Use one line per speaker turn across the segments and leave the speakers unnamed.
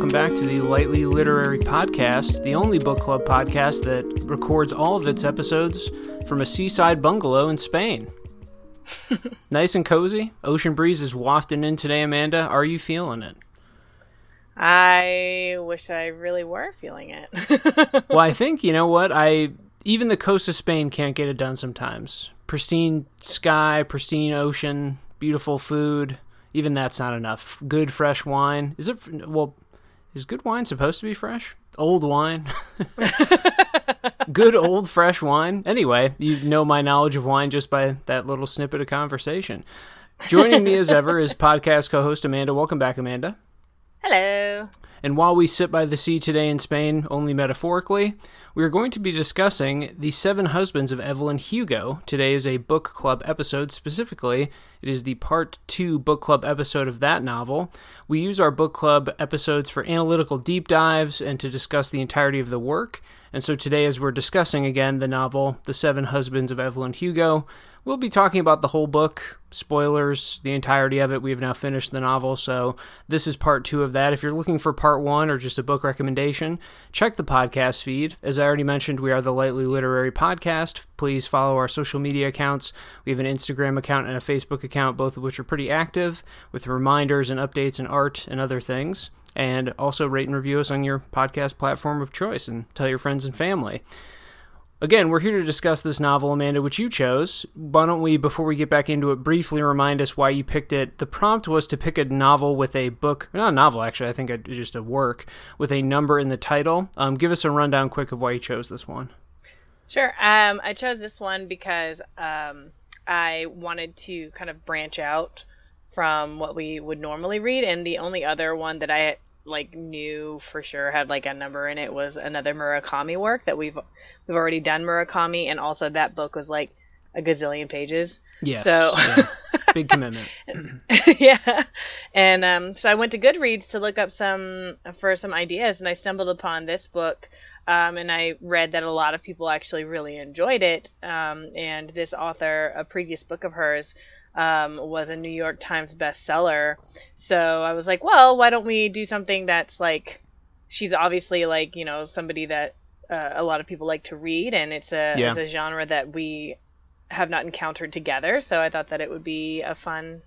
welcome back to the Lightly Literary Podcast, the only book club podcast that records all of its episodes from a seaside bungalow in Spain. nice and cozy. Ocean breeze is wafting in today, Amanda. Are you feeling it?
I wish I really were feeling it.
well, I think, you know what? I even the coast of Spain can't get it done sometimes. Pristine sky, pristine ocean, beautiful food. Even that's not enough. Good fresh wine. Is it well, is good wine supposed to be fresh? Old wine. good old fresh wine. Anyway, you know my knowledge of wine just by that little snippet of conversation. Joining me as ever is podcast co-host Amanda. Welcome back, Amanda.
Hello.
And while we sit by the sea today in Spain, only metaphorically, we are going to be discussing The Seven Husbands of Evelyn Hugo. Today is a book club episode. Specifically, it is the part two book club episode of that novel. We use our book club episodes for analytical deep dives and to discuss the entirety of the work. And so today, as we're discussing again the novel The Seven Husbands of Evelyn Hugo, We'll be talking about the whole book, spoilers, the entirety of it. We have now finished the novel, so this is part two of that. If you're looking for part one or just a book recommendation, check the podcast feed. As I already mentioned, we are the Lightly Literary Podcast. Please follow our social media accounts. We have an Instagram account and a Facebook account, both of which are pretty active, with reminders and updates and art and other things. And also rate and review us on your podcast platform of choice and tell your friends and family. Again, we're here to discuss this novel, Amanda, which you chose. Why don't we, before we get back into it, briefly remind us why you picked it? The prompt was to pick a novel with a book, not a novel, actually, I think just a work with a number in the title. Um, give us a rundown quick of why you chose this one.
Sure. Um, I chose this one because um, I wanted to kind of branch out from what we would normally read, and the only other one that I like knew for sure had like a number in it was another Murakami work that we've we've already done Murakami and also that book was like a gazillion pages.
Yes.
So
yeah. big commitment.
yeah. And um, so I went to Goodreads to look up some for some ideas and I stumbled upon this book um, and I read that a lot of people actually really enjoyed it. Um, and this author, a previous book of hers, um, was a New York Times bestseller. So I was like, well, why don't we do something that's like, she's obviously like, you know, somebody that uh, a lot of people like to read, and it's a yeah. it's a genre that we have not encountered together. So I thought that it would be a fun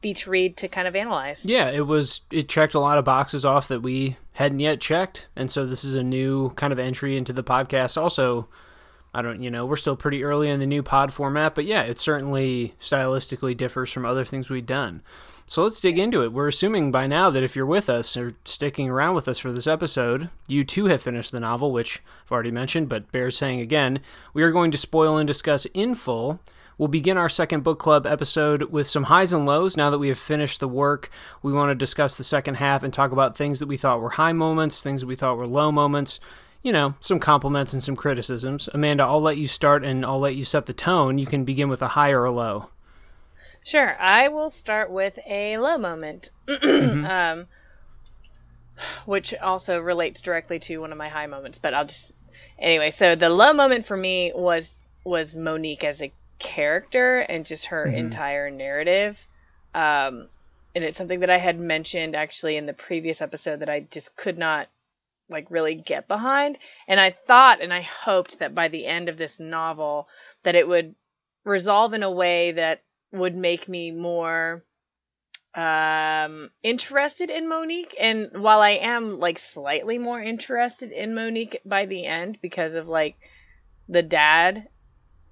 beach read to kind of analyze.
Yeah, it was. It checked a lot of boxes off that we hadn't yet checked, and so this is a new kind of entry into the podcast. Also I don't, you know, we're still pretty early in the new pod format, but yeah, it certainly stylistically differs from other things we've done. So let's dig into it. We're assuming by now that if you're with us or sticking around with us for this episode, you too have finished the novel, which I've already mentioned, but bears saying again. We are going to spoil and discuss in full. We'll begin our second book club episode with some highs and lows. Now that we have finished the work, we want to discuss the second half and talk about things that we thought were high moments, things that we thought were low moments, you know, some compliments and some criticisms. Amanda, I'll let you start and I'll let you set the tone. You can begin with a high or a low.
Sure. I will start with a low moment, mm-hmm. um, which also relates directly to one of my high moments. But I'll just anyway. So the low moment for me was was Monique as a character and just her mm-hmm. entire narrative. Um, and it's something that I had mentioned actually in the previous episode that I just could not like really get behind. And I thought and I hoped that by the end of this novel that it would resolve in a way that would make me more um interested in Monique and while I am like slightly more interested in Monique by the end because of like the dad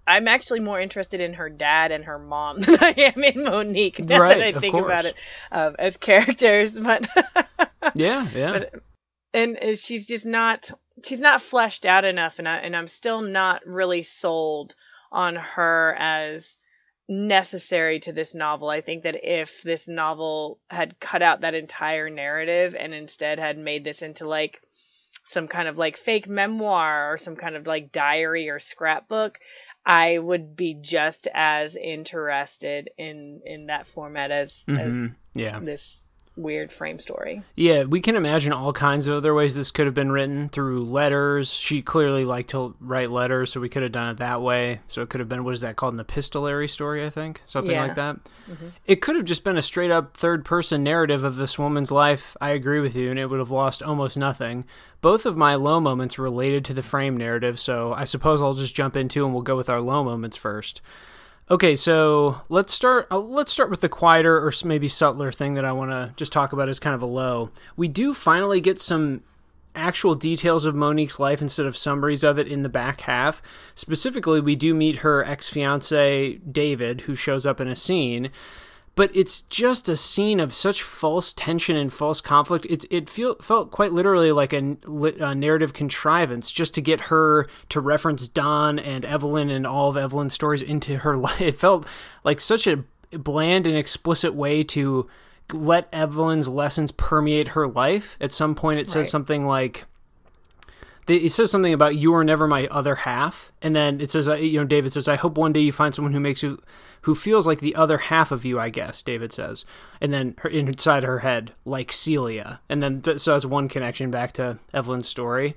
I'm actually more interested in her dad and her mom than I am in Monique now
right,
that I think about it um, as characters. But
yeah, yeah.
But, and she's just not she's not fleshed out enough and I, and I'm still not really sold on her as necessary to this novel. I think that if this novel had cut out that entire narrative and instead had made this into like some kind of like fake memoir or some kind of like diary or scrapbook, I would be just as interested in in that format as
mm-hmm.
as
yeah.
this weird frame story.
Yeah, we can imagine all kinds of other ways this could have been written through letters. She clearly liked to write letters, so we could have done it that way. So it could have been what is that called an epistolary story, I think, something
Yeah.
like that. Mm-hmm. It could have just been a straight up third person narrative of this woman's life. I agree with you, and it would have lost almost nothing. Both of my low moments related to the frame narrative, so I suppose I'll just jump into and we'll go with our low moments first. Okay, so let's start. Uh, let's start with the quieter or maybe subtler thing that I want to just talk about as kind of a low. We do finally get some actual details of Monique's life instead of summaries of it in the back half. Specifically, we do meet her ex fiance David, who shows up in a scene. But it's just a scene of such false tension and false conflict. It it feel, felt quite literally like a, a narrative contrivance just to get her to reference Don and Evelyn and all of Evelyn's stories into her life. It felt like such a bland and explicit way to let Evelyn's lessons permeate her life. At some point, it says
Right.
something like, it says something about you are never my other half and then it says uh, you know david says i hope one day you find someone who makes you who feels like the other half of you i guess david says. And then her, inside her head like celia. And then th- so that's one connection back to evelyn's story.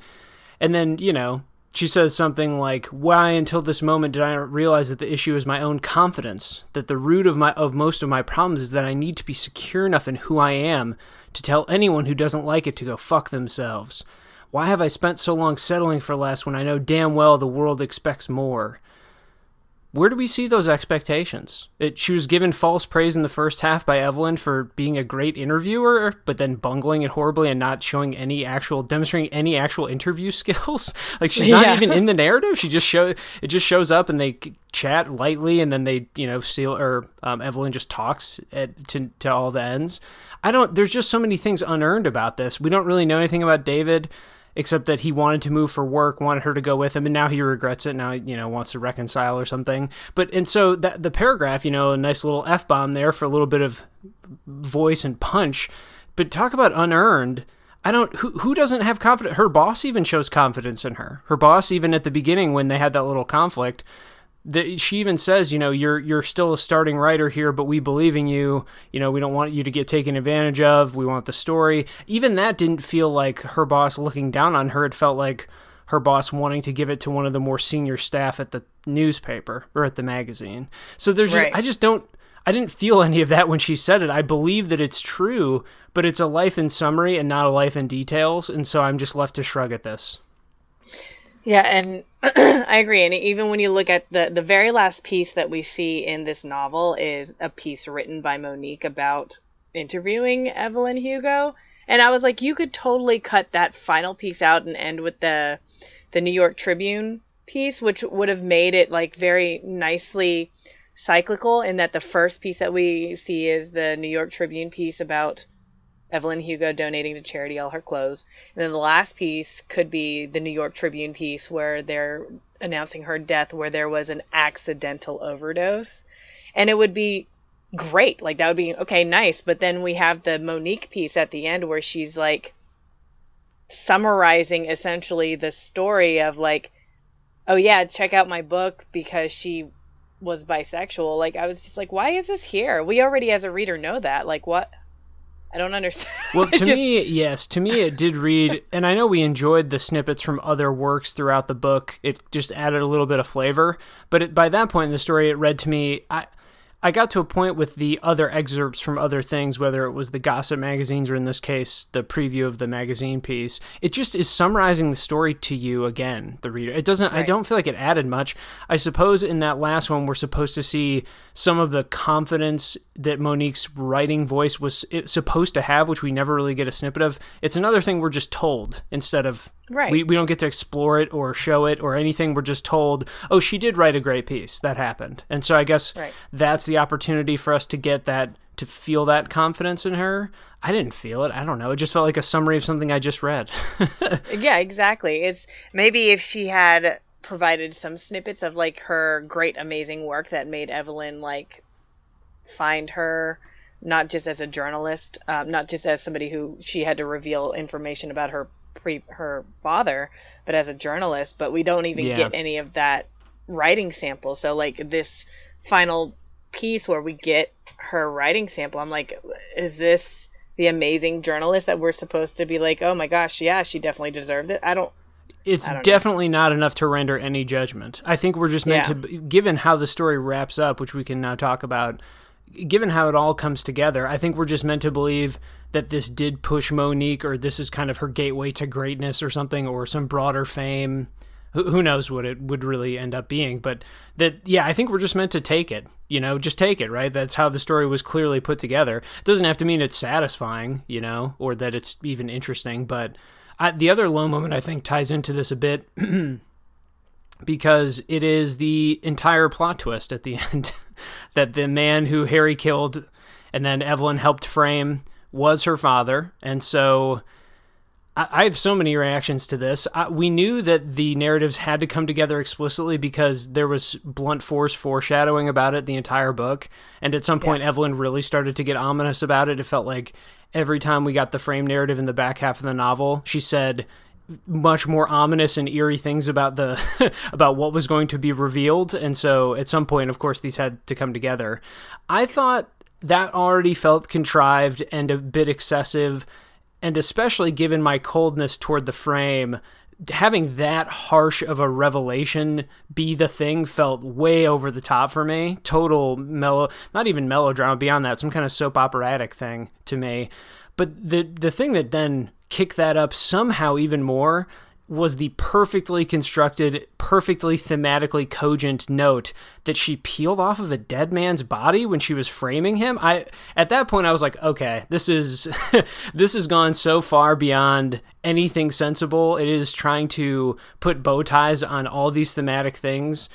And then you know she says something like why until this moment did i realize that the issue is my own confidence that the root of my of most of my problems is that i need to be secure enough in who i am to tell anyone who doesn't like it to go fuck themselves. Why have I spent so long settling for less when I know damn well the world expects more? Where do we see those expectations? It, she was given false praise in the first half by Evelyn for being a great interviewer, but then bungling it horribly and not showing any actual, demonstrating any actual interview skills. like she's not
Yeah.
even in the narrative. She just show it just shows up and they chat lightly, and then they, you know, seal or um, Evelyn just talks at, to to all the ends. I don't. There's just so many things unearned about this. We don't really know anything about David except that he wanted to move for work, wanted her to go with him, and now he regrets it. Now you know wants to reconcile or something. But and so that the paragraph, you know, a nice little f bomb there for a little bit of voice and punch. But talk about unearned. I don't. Who who doesn't have confidence? Her boss even shows confidence in her. Her boss, even at the beginning when they had that little conflict, that she even says, you know, you're you're still a starting writer here, but we believe in you. You know, we don't want you to get taken advantage of. We want the story. Even that didn't feel like her boss looking down on her. It felt like her boss wanting to give it to one of the more senior staff at the newspaper or at the magazine. So there's just, I just don't I didn't feel any of that when she said it. I believe that it's true, but it's a life in summary and not a life in details, and so I'm just left to shrug at this.
Yeah, and I agree. And even when you look at the the very last piece that we see in this novel is a piece written by Monique about interviewing Evelyn Hugo, and I was like, you could totally cut that final piece out and end with the the New York Tribune piece, which would have made it like very nicely cyclical. In that the first piece that we see is the New York Tribune piece about Evelyn Hugo donating to charity all her clothes. And then the last piece could be the New York Tribune piece where they're announcing her death, where there was an accidental overdose. And it would be great. Like, that would be okay, nice. But then we have the Monique piece at the end where she's like summarizing essentially the story of like, oh, yeah, check out my book because she was bisexual. Like, I was just like, why is this here? We already, as a reader, know that. Like, what? I don't understand.
Well, to
just-
me, yes, to me it did read, and I know we enjoyed the snippets from other works throughout the book. It just added a little bit of flavor, but it, by that point in the story, it read to me. I, I got to a point with the other excerpts from other things, whether it was the gossip magazines or in this case the preview of the magazine piece. It just is summarizing the story to you again, the reader. It doesn't. I don't feel like it added much. I suppose in that last one, we're supposed to see some of the confidence that Monique's writing voice was supposed to have, which we never really get a snippet of. It's another thing we're just told instead of
Right.
we, we don't get to explore it or show it or anything. We're just told, oh, she did write a great piece. That happened. And so I guess
Right.
that's the opportunity for us to get that, to feel that confidence in her. I didn't feel it. I don't know. It just felt like a summary of something I just read.
Yeah, exactly. It's maybe if she had provided some snippets of like her great amazing work that made Evelyn like find her not just as a journalist, um, not just as somebody who she had to reveal information about her pre her father, but as a journalist. But we don't even
Yeah.
get any of that writing sample. So like this final piece where we get her writing sample, I'm like, is this the amazing journalist that we're supposed to be like, oh my gosh, yeah, she definitely deserved it. I don't.
It's definitely know. not enough to render any judgment. I think we're just meant yeah. to, given how the story wraps up, which we can now talk about, given how it all comes together, I think we're just meant to believe that this did push Monique, or this is kind of her gateway to greatness, or something, or some broader fame. Who knows what it would really end up being? But that, yeah, I think we're just meant to take it. You know, just take it, right? That's how the story was clearly put together. It doesn't have to mean it's satisfying, you know, or that it's even interesting. But I, the other low moment I think ties into this a bit. because it is the entire plot twist at the end that the man who Harry killed and then Evelyn helped frame was her father. And so I, have so many reactions to this. I, we knew that the narratives had to come together explicitly because there was blunt force foreshadowing about it the entire book. And at some point, yeah. Evelyn really started to get ominous about it. It felt like every time we got the frame narrative in the back half of the novel, she said, much more ominous and eerie things about the about what was going to be revealed and so at some point of course these had to come together i thought that already felt contrived and a bit excessive and especially given my coldness toward the frame having that harsh of a revelation be the thing felt way over the top for me. Total mellow not even melodrama beyond that some kind of soap operatic thing to me. But the the thing that then kicked that up somehow even more was the perfectly constructed, perfectly thematically cogent note that she peeled off of a dead man's body when she was framing him. I at that point I was like, okay, this is this has gone so far beyond anything sensible. It is trying to put bow ties on all these thematic things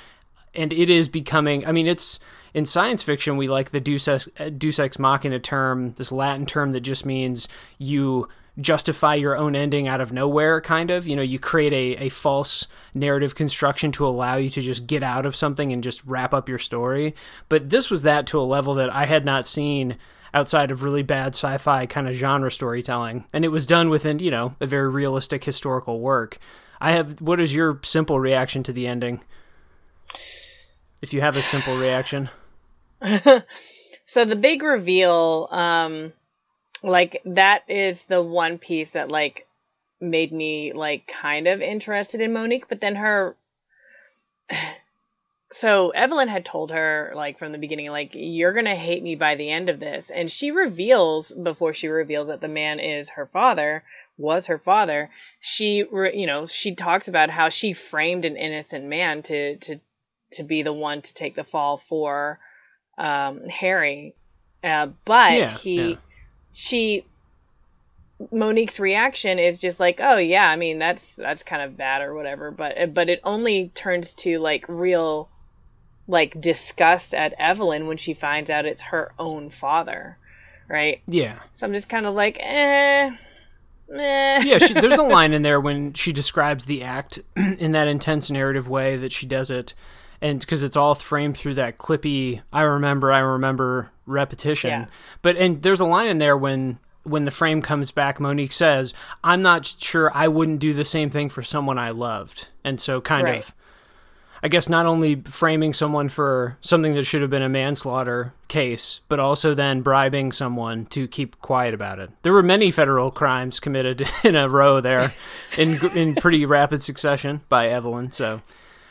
and it is becoming I mean it's in science fiction we like the deus ex, deus ex machina term, this Latin term that just means you justify your own ending out of nowhere, kind of. You know, you create a, a false narrative construction to allow you to just get out of something and just wrap up your story. But this was that to a level that I had not seen outside of really bad sci-fi kind of genre storytelling and it was done within you know a very realistic historical work i have what is your simple reaction to the ending if you have a simple reaction
so the big reveal um like that is the one piece that like made me like kind of interested in Monique, but then her so Evelyn had told her like from the beginning like you're going to hate me by the end of this and she reveals before she reveals that the man is her father was her father she re- you know she talks about how she framed an innocent man to to to be the one to take the fall for um Harry. Uh, but yeah, he yeah she Monique's reaction is just like, "Oh yeah, I mean that's that's kind of bad or whatever," but but it only turns to like real like disgust at Evelyn when she finds out it's her own father, right?
Yeah.
So I'm just kind of like, eh.
eh. yeah, she, there's a line in there when she describes the act in that intense narrative way that she does it, and because it's all framed through that clippy i remember i remember repetition yeah. but and there's a line in there when when the frame comes back monique says i'm not sure i wouldn't do the same thing for someone i loved and so kind right. of i guess not only framing someone for something that should have been a manslaughter case but also then bribing someone to keep quiet about it there were many federal crimes committed in a row there in in pretty rapid succession by evelyn so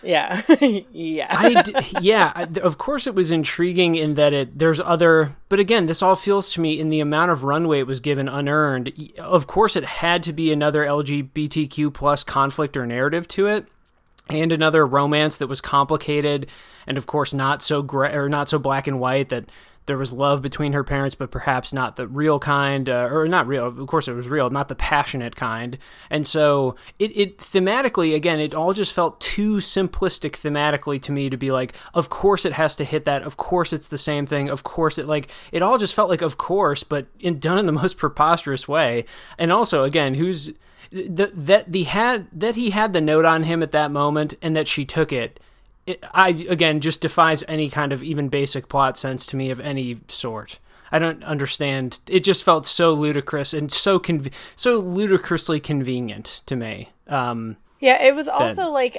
yeah, yeah,
I d- yeah. I, of course, it was intriguing in that it there's other, but again, this all feels to me in the amount of runway it was given unearned. Of course, it had to be another LGBTQ plus conflict or narrative to it, and another romance that was complicated, and of course not so gray or not so black and white that there was love between her parents, but perhaps not the real kind, uh, or not real. Of course, it was real, not the passionate kind. And so it, it thematically, again, it all just felt too simplistic thematically to me to be like, of course it has to hit that. Of course it's the same thing. Of course it like it all just felt like of course, but in, done in the most preposterous way. And also, again, who's the, that the had that he had the note on him at that moment and that she took it it, I again just defies any kind of even basic plot sense to me of any sort. I don't understand. It just felt so ludicrous and so conv- so ludicrously convenient to me. Um,
yeah, it was also that... like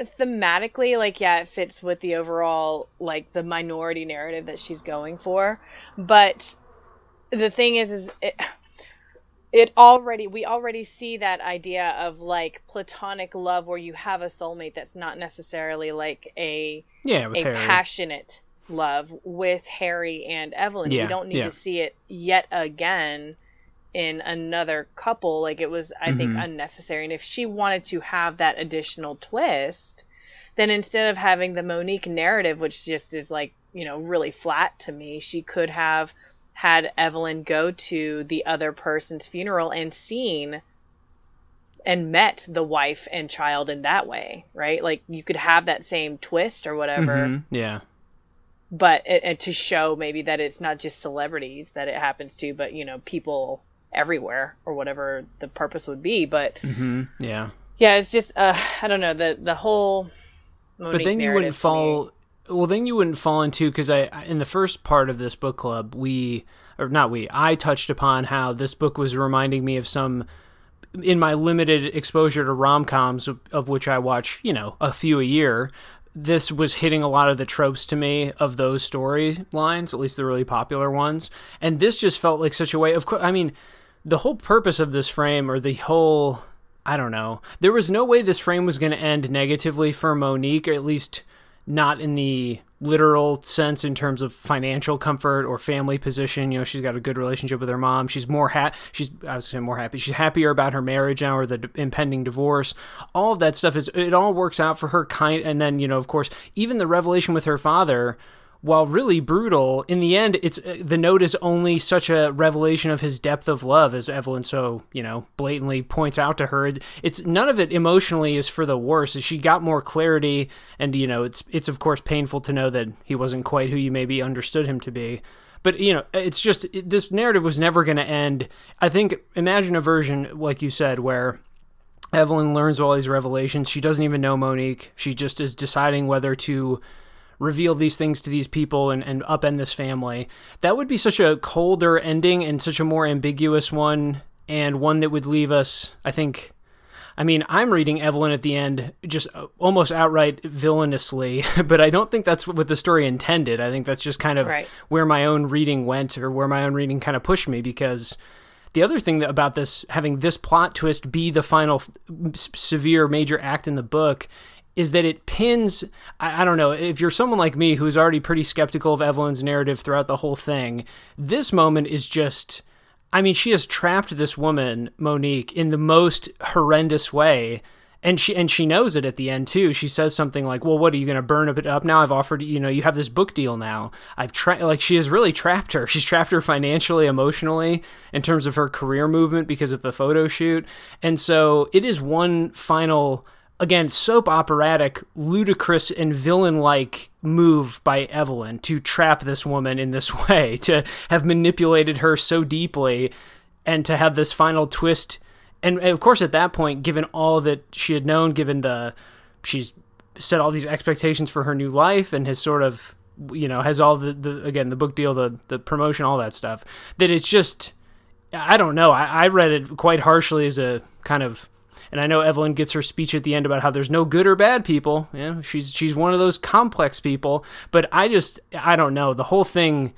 thematically, like yeah, it fits with the overall like the minority narrative that she's going for. But the thing is, is it, it already we already see that idea of like platonic love where you have a soulmate that's not necessarily like a
yeah
a
Harry.
passionate love with Harry and Evelyn.
Yeah,
we don't need
yeah.
to see it yet again in another couple. Like it was, I think,
Mhm.
unnecessary. And if she wanted to have that additional twist, then instead of having the Monique narrative, which just is like, you know, really flat to me, she could have had Evelyn go to the other person's funeral and seen and met the wife and child in that way, right? Like you could have that same twist or whatever
Mhm, yeah
but it, and to show maybe that it's not just celebrities that it happens to, but you know people everywhere or whatever the purpose would be. But
hmm yeah
yeah, it's just uh, I don't know the the whole.
but then you wouldn't fall well then you wouldn't fall into because I in the first part of this book club we or not we I touched upon how this book was reminding me of some in my limited exposure to rom-coms of, of which I watch you know a few a year this was hitting a lot of the tropes to me of those storylines at least the really popular ones and this just felt like such a way of I mean the whole purpose of this frame or the whole I don't know. There was no way this frame was going to end negatively for Monique, or at least not in the literal sense in terms of financial comfort or family position. You know, she's got a good relationship with her mom. She's more ha- she's I was saying more happy. She's happier about her marriage now or the d- impending divorce. All of that stuff is it all works out for her kind and then, you know, of course, even the revelation with her father while really brutal, in the end, it's uh, the note is only such a revelation of his depth of love, as Evelyn so you know blatantly points out to her. It's none of it emotionally is for the worse. She got more clarity, and you know it's it's of course painful to know that he wasn't quite who you maybe understood him to be. But you know, it's just it, this narrative was never going to end. I think imagine a version like you said where Evelyn learns all these revelations. She doesn't even know Monique. She just is deciding whether to reveal these things to these people and, and upend this family. That would be such a colder ending and such a more ambiguous one, and one that would leave us, I think. I mean, I'm reading Evelyn at the end just almost outright villainously, but I don't think that's what the story intended. I think that's just kind of
Right.
where my own reading went or where my own reading kind of pushed me because the other thing that, about this having this plot twist be the final s- severe major act in the book is that it pins I, I don't know if you're someone like me who's already pretty skeptical of evelyn's narrative throughout the whole thing this moment is just i mean she has trapped this woman monique in the most horrendous way and she and she knows it at the end too. She says something like, "Well, what are you going to burn it up now? I've offered you know you have this book deal now. I've tried like she has really trapped her. She's trapped her financially, emotionally, in terms of her career movement because of the photo shoot. And so it is one final again soap operatic, ludicrous and villain like move by Evelyn to trap this woman in this way to have manipulated her so deeply and to have this final twist. And, of course at that point given all that she had known given the she's set all these expectations for her new life and has sort of you know has all the, the again the book deal the the promotion all that stuff that it's just i don't know. I, I read it quite harshly as a kind of and I know Evelyn gets her speech at the end about how there's no good or bad people. Yeah, she's she's one of those complex people. But I just I don't know the whole thing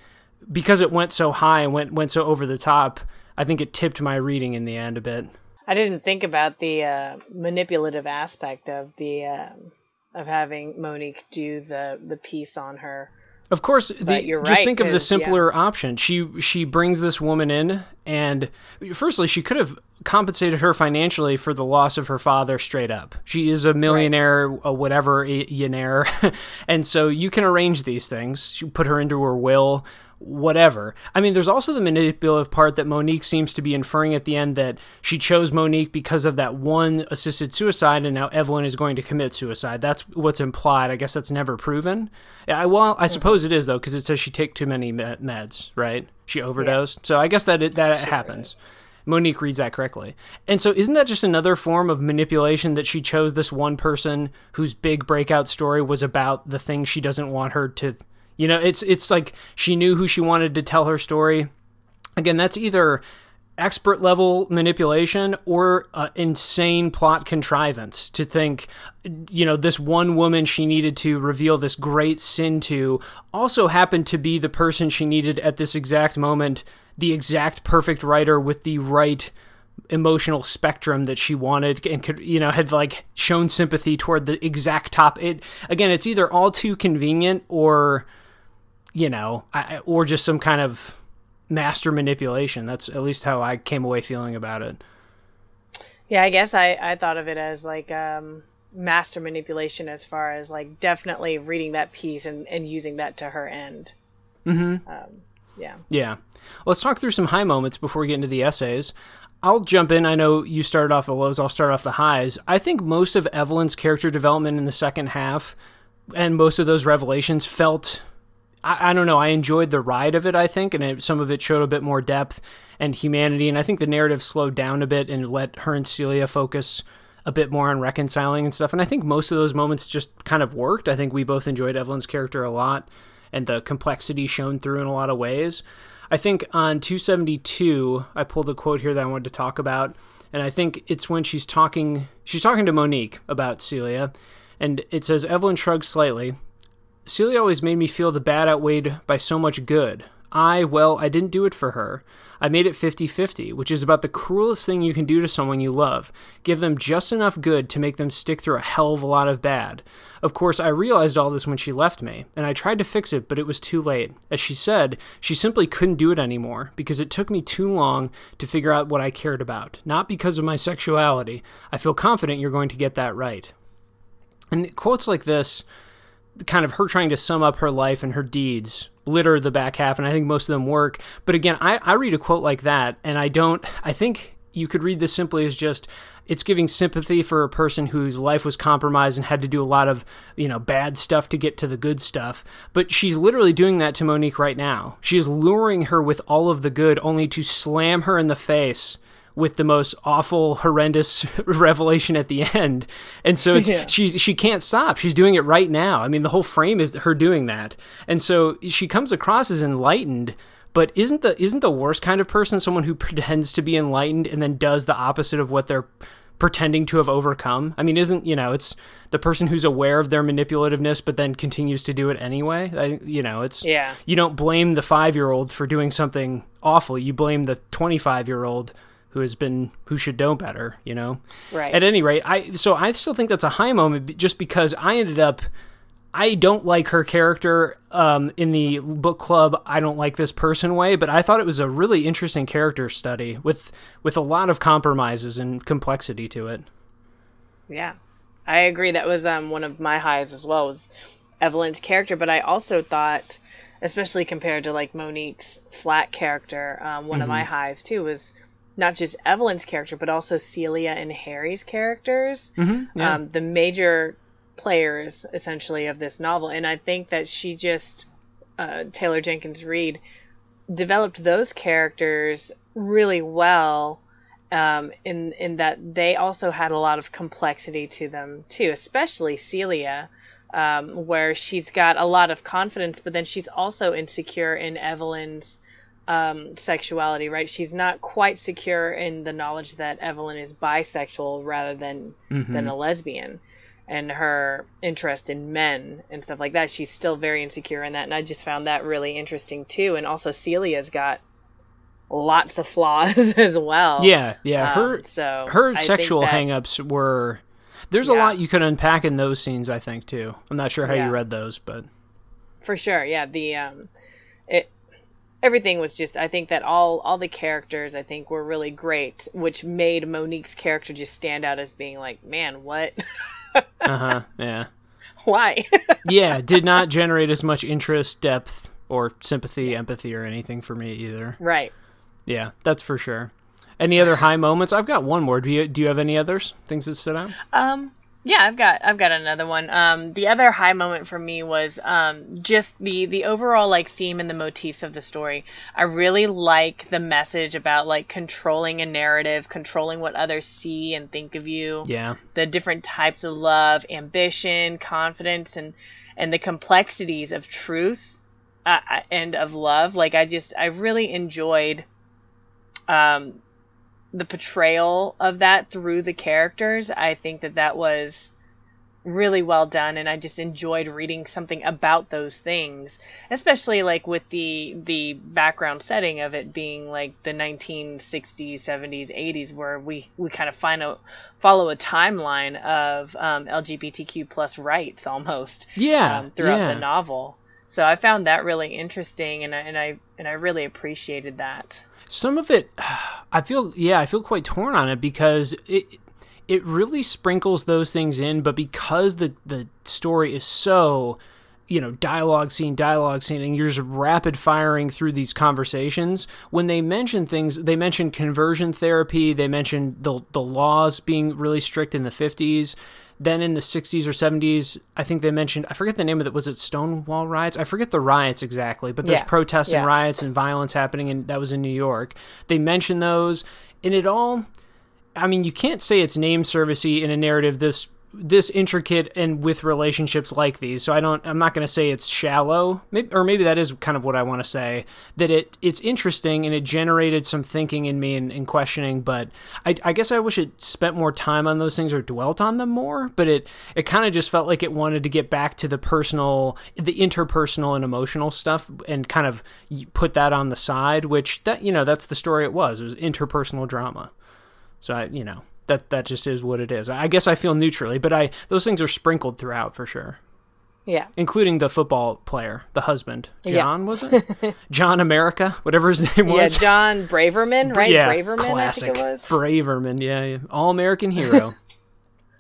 because it went so high and went went so over the top. I think it tipped my reading in the end a bit.
I didn't think about the uh, manipulative aspect of the um, of having Monique do the the piece on her.
Of course, the, just
right,
think of the
'cause, yeah.
simpler option. She she brings this woman in, and firstly, she could have compensated her financially for the loss of her father straight up. She is a millionaire, a whatever yenaire, and so you can arrange these things. You put her into her will, whatever. I mean, there's also the manipulative part that Monique seems to be inferring at the end that she chose Monique because of that one assisted suicide, and now Evelyn is going to commit suicide. That's what's implied. I guess that's never proven. I, well, I mm-hmm. suppose it is though, because it says she took too many meds, right? She overdosed. So I guess that it, that happens. Monique reads that correctly. And so isn't that just another form of manipulation that she chose this one person whose big breakout story was about the thing she doesn't want her to you know, it's it's like she knew who she wanted to tell her story. Again, that's either expert level manipulation or uh, insane plot contrivance to think you know this one woman she needed to reveal this great sin to also happened to be the person she needed at this exact moment the exact perfect writer with the right emotional spectrum that she wanted and could you know had like shown sympathy toward the exact top. It again it's either all too convenient or you know I, or just some kind of master manipulation. That's at least how i came away feeling about it.
Yeah i guess i i thought of it as like um master manipulation as far as like definitely reading that piece and and using that to her end.
Mm-hmm.
um yeah.
Yeah let's talk through some high moments before we get into the essays I'll jump in. I know you started off the lows. I'll start off the highs. I think most of Evelyn's character development in the second half and most of those revelations felt. I, I don't know. I enjoyed the ride of it, I think, and it, some of it showed a bit more depth and humanity. And I think the narrative slowed down a bit and let her and Celia focus a bit more on reconciling and stuff. And I think most of those moments just kind of worked. I think we both enjoyed Evelyn's character a lot and the complexity shown through in a lot of ways. I think on 272, I pulled a quote here that I wanted to talk about, and I think it's when she's talking. She's talking to Monique about Celia, and it says Evelyn shrugs slightly. Celia always made me feel the bad outweighed by so much good. I, well, I didn't do it for her. I made it 50 50, which is about the cruelest thing you can do to someone you love. Give them just enough good to make them stick through a hell of a lot of bad. Of course, I realized all this when she left me, and I tried to fix it, but it was too late. As she said, she simply couldn't do it anymore because it took me too long to figure out what I cared about, not because of my sexuality. I feel confident you're going to get that right. And quotes like this, kind of her trying to sum up her life and her deeds, litter the back half, and I think most of them work. But again, I, I read a quote like that, and I don't, I think you could read this simply as just it's giving sympathy for a person whose life was compromised and had to do a lot of you know bad stuff to get to the good stuff but she's literally doing that to monique right now she is luring her with all of the good only to slam her in the face with the most awful, horrendous revelation at the end. And so it's, yeah. she she can't stop. She's doing it right now. I mean, the whole frame is her doing that. And so she comes across as enlightened, but isn't the isn't the worst kind of person someone who pretends to be enlightened and then does the opposite of what they're pretending to have overcome? I mean, isn't you know, it's the person who's aware of their manipulativeness but then continues to do it anyway. I, you know, it's
yeah.
You don't blame the five year old for doing something awful. You blame the twenty five year old who has been who should know better, you know.
Right.
At any rate, I so I still think that's a high moment just because I ended up I don't like her character um, in the book club. I don't like this person way, but I thought it was a really interesting character study with with a lot of compromises and complexity to it.
Yeah, I agree. That was um, one of my highs as well. Was Evelyn's character, but I also thought, especially compared to like Monique's flat character, um, one mm-hmm. of my mm-hmm. highs too was not just Evelyn's character, but also Celia and Harry's characters.
Mm-hmm, yeah.
um, the major players, essentially, of this novel. And I think that she just, uh, Taylor Jenkins Reid, developed those characters really well. Um, in in that they also had a lot of complexity to them too, especially Celia, um, where she's got a lot of confidence, but then she's also insecure in Evelyn's um, sexuality, right? She's not quite secure in the knowledge that Evelyn is bisexual rather than mm-hmm. than a lesbian, and her interest in men and stuff like that. She's still very insecure in that, and I just found that really interesting too. And also, Celia's got lots of flaws as well.
Yeah, yeah. Her um, so her I sexual that, hangups were. There's yeah. a lot you could unpack in those scenes, I think too. I'm not sure how yeah. you read those, but
for sure, yeah. The um, it everything was just I think that all all the characters I think were really great, which made Monique's character just stand out as being like, man, what?
uh-huh. Yeah.
Why?
yeah, did not generate as much interest, depth, or sympathy, empathy, or anything for me either.
Right.
Yeah, that's for sure. Any other high moments? I've got one more. Do you do you have any others things that stood out?
Um, yeah, I've got I've got another one. Um, the other high moment for me was um, just the the overall like theme and the motifs of the story. I really like the message about like controlling a narrative, controlling what others see and think of you.
Yeah.
The different types of love, ambition, confidence, and and the complexities of truth uh, uh and of love. Like I just I really enjoyed um, the portrayal of that through the characters, I think that that was really well done and I just enjoyed reading something about those things especially like with the the background setting of it being like the 1960s 70s 80s where we we kind of find a follow a timeline of um, LGBTQ plus rights almost
yeah
um, throughout
yeah.
the novel so I found that really interesting and I, and I and I really appreciated that
some of it I feel yeah I feel quite torn on it because it it really sprinkles those things in, but because the the story is so you know dialogue scene dialogue scene and you're just rapid firing through these conversations when they mention things they mention conversion therapy they mention the the laws being really strict in the 50s then in the 60s or 70s i think they mentioned i forget the name of it was it stonewall riots i forget the riots exactly but there's
Yeah.
protests and
Yeah.
riots and violence happening and that was in new york they mention those and it all I mean, you can't say it's name servicey in a narrative this this intricate and with relationships like these. So I don't. I'm not going to say it's shallow, maybe, or maybe that is kind of what I want to say. That it it's interesting and it generated some thinking in me and, and questioning. But I, I guess I wish it spent more time on those things or dwelt on them more. But it it kind of just felt like it wanted to get back to the personal, the interpersonal and emotional stuff, and kind of put that on the side. Which that you know that's the story it was. It was interpersonal drama. So I, you know, that that just is what it is. I guess I feel neutrally, but I those things are sprinkled throughout for sure,
yeah
including the football player, the husband,
Yeah.
John was it? John America, whatever his name was. yeah.
John Braverman right
yeah,
Braverman
classic.
I think it was
Braverman, yeah, yeah. all American hero.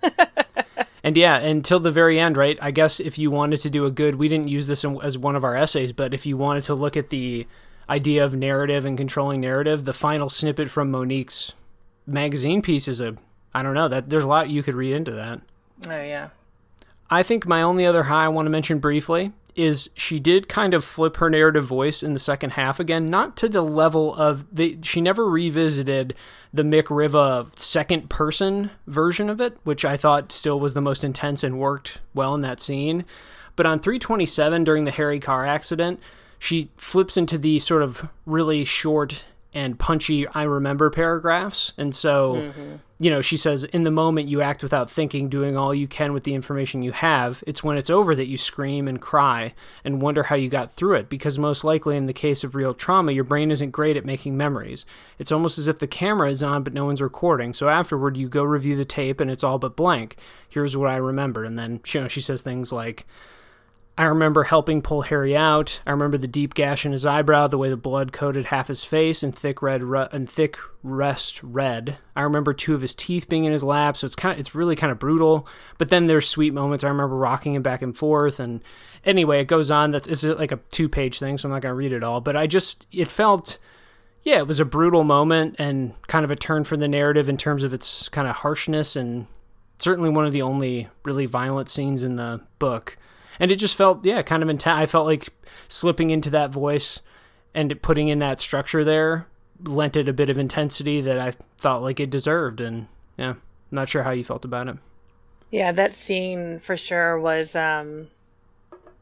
and yeah, until the very end, right? I guess if you wanted to do a good, we didn't use this in, as one of our essays, but if you wanted to look at the idea of narrative and controlling narrative, the final snippet from Monique's magazine piece is a, I don't know that there's a lot you could read into that.
oh yeah
I think my only other high I want to mention briefly is she did kind of flip her narrative voice in the second half again, not to the level of the she never revisited the Mick Riva second person version of it, which I thought still was the most intense and worked well in that scene. But on 327 during the Harry car accident, she flips into the sort of really short and punchy I remember paragraphs. And so, mm-hmm. you know, she says, in the moment you act without thinking, doing all you can with the information you have. It's when it's over that you scream and cry and wonder how you got through it. Because most likely, in the case of real trauma, your brain isn't great at making memories. It's almost as if the camera is on, but no one's recording. So afterward, you go review the tape and it's all but blank. Here's what I remember. And then, you know, she says things like, I remember helping pull Harry out. I remember the deep gash in his eyebrow, the way the blood coated half his face and thick red ru- and thick rest red. I remember two of his teeth being in his lap, so it's kind of it's really kind of brutal. But then there's sweet moments. I remember rocking him back and forth. And anyway, it goes on. That's it's like a two page thing, so I'm not gonna read it all. But I just it felt. Yeah, it was a brutal moment and kind of a turn for the narrative in terms of its kind of harshness and certainly one of the only really violent scenes in the book and it just felt yeah kind of intense i felt like slipping into that voice and putting in that structure there lent it a bit of intensity that i thought like it deserved. And yeah i'm not sure how you felt about it.
Yeah, that scene for sure was um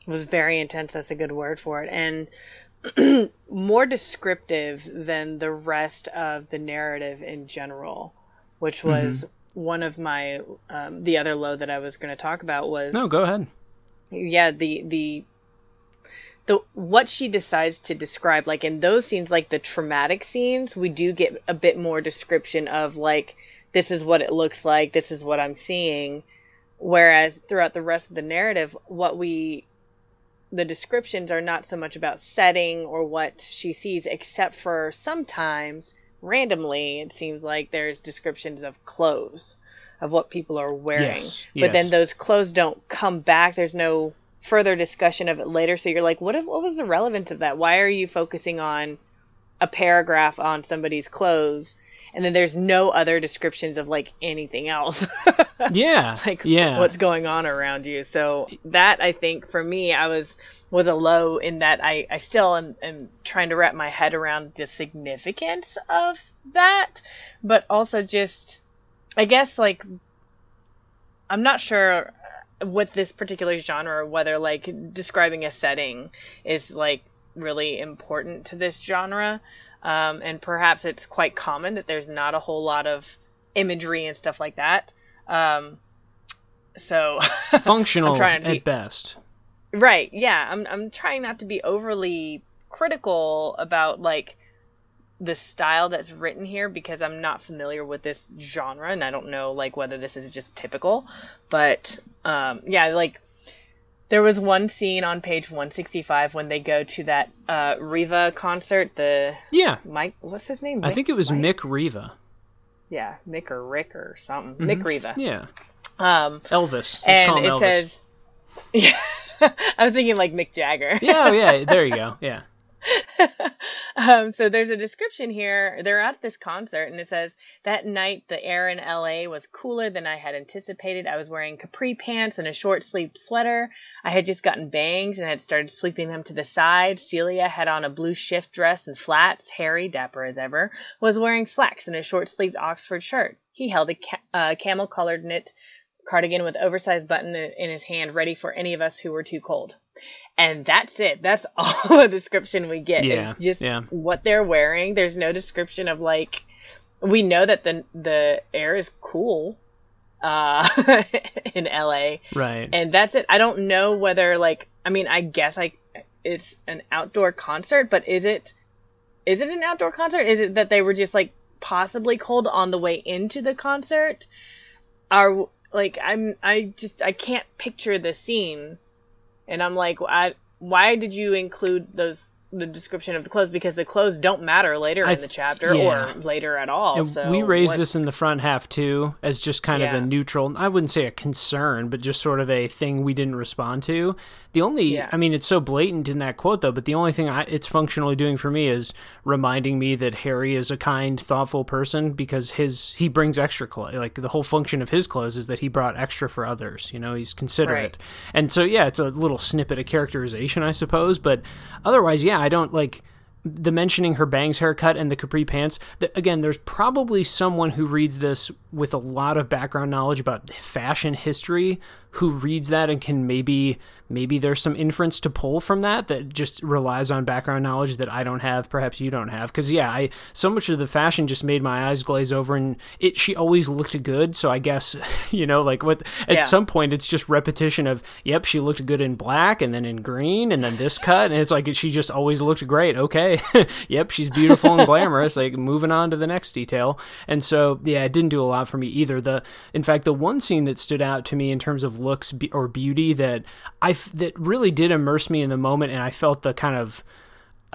was very intense. That's a good word for it, and more descriptive than the rest of the narrative in general, which was one of my um, the other low that I was going to talk about was
no go ahead
yeah the the the what she decides to describe like in those scenes like the traumatic scenes we do get a bit more description of like this is what it looks like this is what i'm seeing. Whereas throughout the rest of the narrative what we the descriptions are not so much about setting or what she sees except for sometimes randomly it seems like there's descriptions of clothes of what people are wearing.
Yes,
but then those clothes don't come back. There's no further discussion of it later. So you're like what what was the relevance of that? Why are you focusing on a paragraph on somebody's clothes? And then there's no other descriptions of like anything else.
Yeah
like
yeah.
what's going on around you? So that i think for me i was was a low in that i i still am, am trying to wrap my head around the significance of that but also just i guess like i'm not sure with this particular genre whether like describing a setting is like really important to this genre um, and perhaps it's quite common that there's not a whole lot of imagery and stuff like that um, so
functional at be, best.
Right. Yeah. I'm I'm trying not to be overly critical about like the style that's written here because I'm not familiar with this genre and I don't know like whether this is just typical. But um yeah, like there was one scene on page 165 when they go to that uh, Riva concert. The
yeah,
Mike, what's his name?
Mick, I think it was Mike? Mick Riva.
Yeah, Mick or Rick or something. Mm-hmm. Mick Riva.
Yeah.
Um,
Elvis. Let's
and it
Elvis.
says, yeah, I was thinking like Mick Jagger.
yeah, yeah. There you go. Yeah.
um, so there's a description here. They're at this concert, and it says that night the air in LA was cooler than I had anticipated. I was wearing capri pants and a short sleeved sweater. I had just gotten bangs and had started sweeping them to the side. Celia had on a blue shift dress and flats. Harry, dapper as ever, was wearing slacks and a short sleeved Oxford shirt. He held a ca- uh, camel colored knit cardigan with oversized button in his hand, ready for any of us who were too cold and that's it. That's all the description we get.
Yeah,
it's just
yeah.
what they're wearing. There's no description of like we know that the the air is cool uh in LA.
Right.
And that's it. I don't know whether like I mean I guess like it's an outdoor concert, but is it is it an outdoor concert? Is it that they were just like possibly cold on the way into the concert? Are like I'm I just I can't picture the scene and I'm like, I, why did you include those the description of the clothes because the clothes don't matter later th- in the chapter yeah. or later at all. So
we raised what's... this in the front half too as just kind yeah. of a neutral. I wouldn't say a concern, but just sort of a thing we didn't respond to. The only, yeah. I mean, it's so blatant in that quote though, but the only thing I, it's functionally doing for me is reminding me that Harry is a kind, thoughtful person because his he brings extra clothes. Like the whole function of his clothes is that he brought extra for others. You know, he's considerate, right. and so yeah, it's a little snippet of characterization, I suppose. But otherwise, yeah, I don't like the mentioning her bangs haircut and the capri pants that again there's probably someone who reads this with a lot of background knowledge about fashion history who reads that and can maybe maybe there's some inference to pull from that that just relies on background knowledge that I don't have, perhaps you don't have. Because yeah, I so much of the fashion just made my eyes glaze over, and it she always looked good. So I guess you know, like what at yeah. some point it's just repetition of yep, she looked good in black, and then in green, and then this cut, and it's like she just always looked great. Okay, yep, she's beautiful and glamorous. Like moving on to the next detail, and so yeah, it didn't do a lot for me either. The in fact, the one scene that stood out to me in terms of looks or beauty that I that really did immerse me in the moment, and I felt the kind of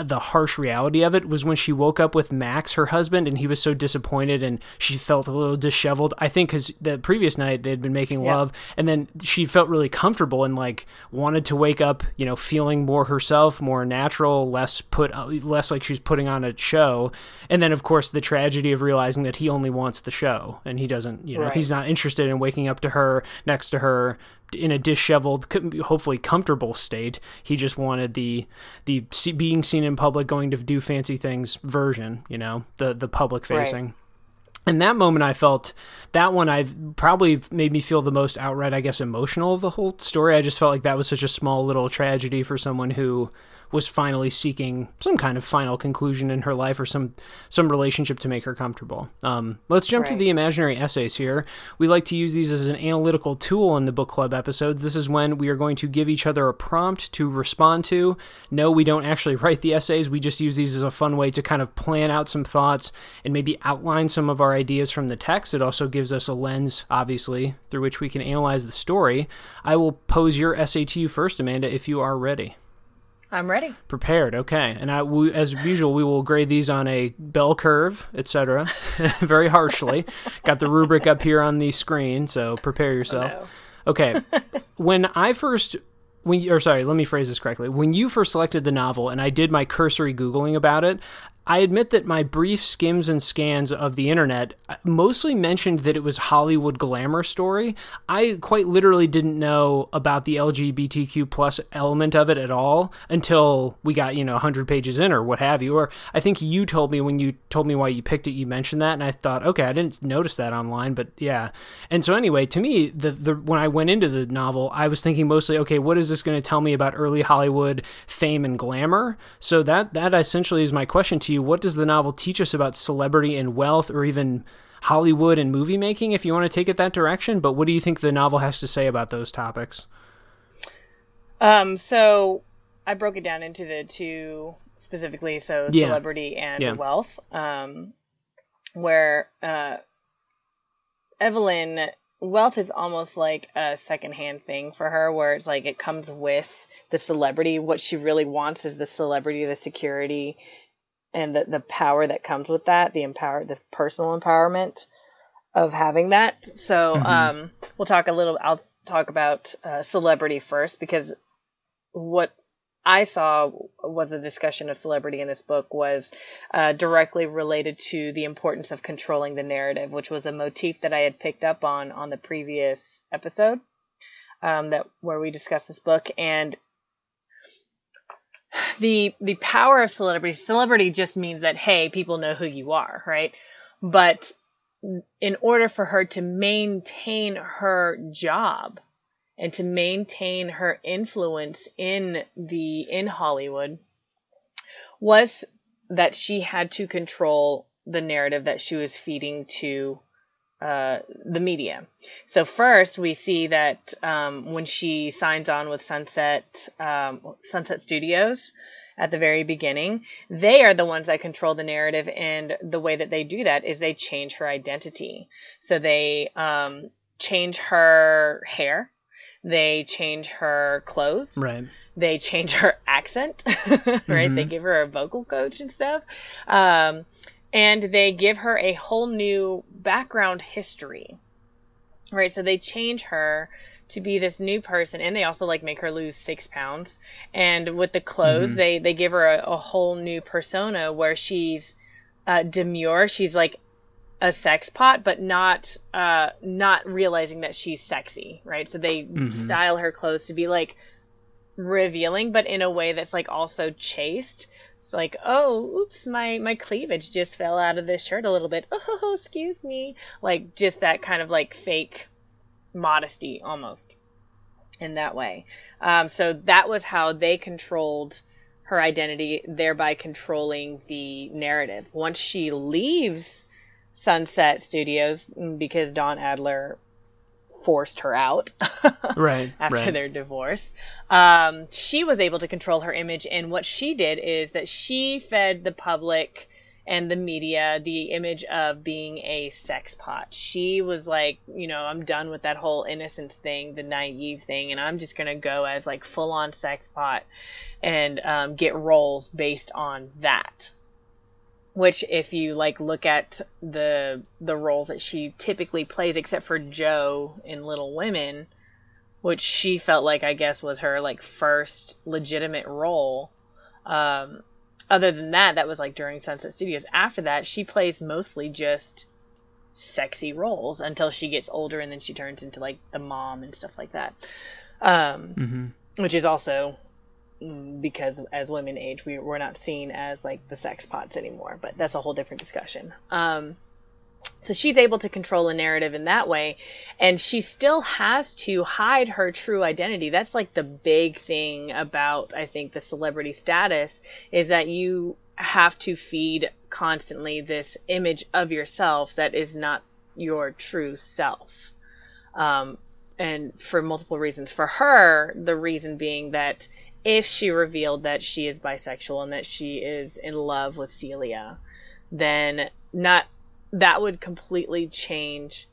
the harsh reality of it was when she woke up with Max, her husband, and he was so disappointed and she felt a little disheveled. I think because the previous night they had been making yeah. love, and then she felt really comfortable and like wanted to wake up, you know, feeling more herself, more natural, less put, uh, less like she's putting on a show. And then, of course, the tragedy of realizing that he only wants the show and he doesn't, you know, right. he's not interested in waking up to her, next to her, in a disheveled, hopefully comfortable state. He just wanted the the being seen in public, going to do fancy things version. You know, the the public facing. Right. And that moment, I felt that one I've probably made me feel the most outright, I guess, emotional of the whole story. I just felt like that was such a small little tragedy for someone who was finally seeking some kind of final conclusion in her life or some some relationship to make her comfortable. Um, let's jump right. to the imaginary essays here. We like to use these as an analytical tool in the book club episodes. This is when we are going to give each other a prompt to respond to. No, we don't actually write the essays. We just use these as a fun way to kind of plan out some thoughts and maybe outline some of our ideas from the text. It also gives us a lens, obviously, through which we can analyze the story. I will pose your essay to you first, Amanda, if you are ready.
I'm ready.
Prepared. Okay. And I, we, as usual, we will grade these on a bell curve, etc. Very harshly. Got the rubric up here on the screen, so prepare yourself. Oh, no. Okay. when I first when or sorry, let me phrase this correctly. When you first selected the novel and I did my cursory googling about it, I admit that my brief skims and scans of the internet uh, mostly mentioned that it was Hollywood glamour story. I quite literally didn't know about the LGBTQ plus element of it at all until we got, you know, 100 pages in or what have you. Or I think you told me when you told me why you picked it, you mentioned that and I thought, okay, I didn't notice that online, but yeah. And so anyway, to me, the the when I went into the novel, I was thinking mostly, okay, what is this going to tell me about early Hollywood fame and glamour? So that that essentially is my question to you what does the novel teach us about celebrity and wealth, or even Hollywood and movie making, if you want to take it that direction. But what do you think the novel has to say about those topics?
Um, so I broke it down into the two specifically, so
Yeah.
celebrity and
Yeah.
wealth. Um, where uh, Evelyn wealth is almost like a secondhand thing for her, where it's like it comes with the celebrity. What she really wants is the celebrity, the security, and the the power that comes with that, the empower, the personal empowerment of having that. So um, we'll talk a little. I'll talk about uh, celebrity first because what I saw was a discussion of celebrity in this book was uh, directly related to the importance of controlling the narrative, which was a motif that I had picked up on on the previous episode um, that where we discussed this book and the the power of celebrity. Celebrity just means that hey, people know who you are, right? But in order for her to maintain her job and to maintain her influence in the in Hollywood was that she had to control the narrative that she was feeding to uh, the media. So first, we see that um, when she signs on with Sunset um, Sunset Studios at the very beginning, they are the ones that control the narrative, and the way that they do that is they change her identity. So they um, change her hair, they change her clothes,
Right.
they change her accent, right? They give her a vocal coach and stuff. And they give her a whole new background history, right? So they change her to be this new person, and they also like make her lose six pounds. And with the clothes, they they give her a, a whole new persona where she's uh, demure. She's like a sex pot, but not uh, not realizing that she's sexy, right? So they style her clothes to be like revealing, but in a way that's like also chaste. It's like, oh, oops, my my cleavage just fell out of this shirt a little bit. Oh, excuse me. Like just that kind of like fake modesty almost in that way. Um, so that was how they controlled her identity, thereby controlling the narrative. Once she leaves Sunset Studios, mm, because Don Adler forced her out
Right.
after
right.
their divorce, um, she was able to control her image. And what she did is that she fed the public and the media the image of being a sex pot. She was like, you know, I'm done with that whole innocence thing, the naive thing, and I'm just gonna go as like full on sex pot and um, get roles based on that. Which, if you like look at the the roles that she typically plays, except for Jo in Little Women, which she felt like I guess was her like first legitimate role. Um, other than that, that was like during Sunset Studios. After that, she plays mostly just sexy roles until she gets older and then she turns into like the mom and stuff like that. Um,
Mhm.
which is also mm, because as women age, we, we're not seen as like the sex pots anymore, but that's a whole different discussion. Um, so she's able to control a narrative in that way, and she still has to hide her true identity. That's like the big thing about, I think, the celebrity status is that you have to feed constantly this image of yourself that is not your true self. Um, and for multiple reasons. For her, the reason being that if she revealed that she is bisexual and that she is in love with Celia, then not that would completely change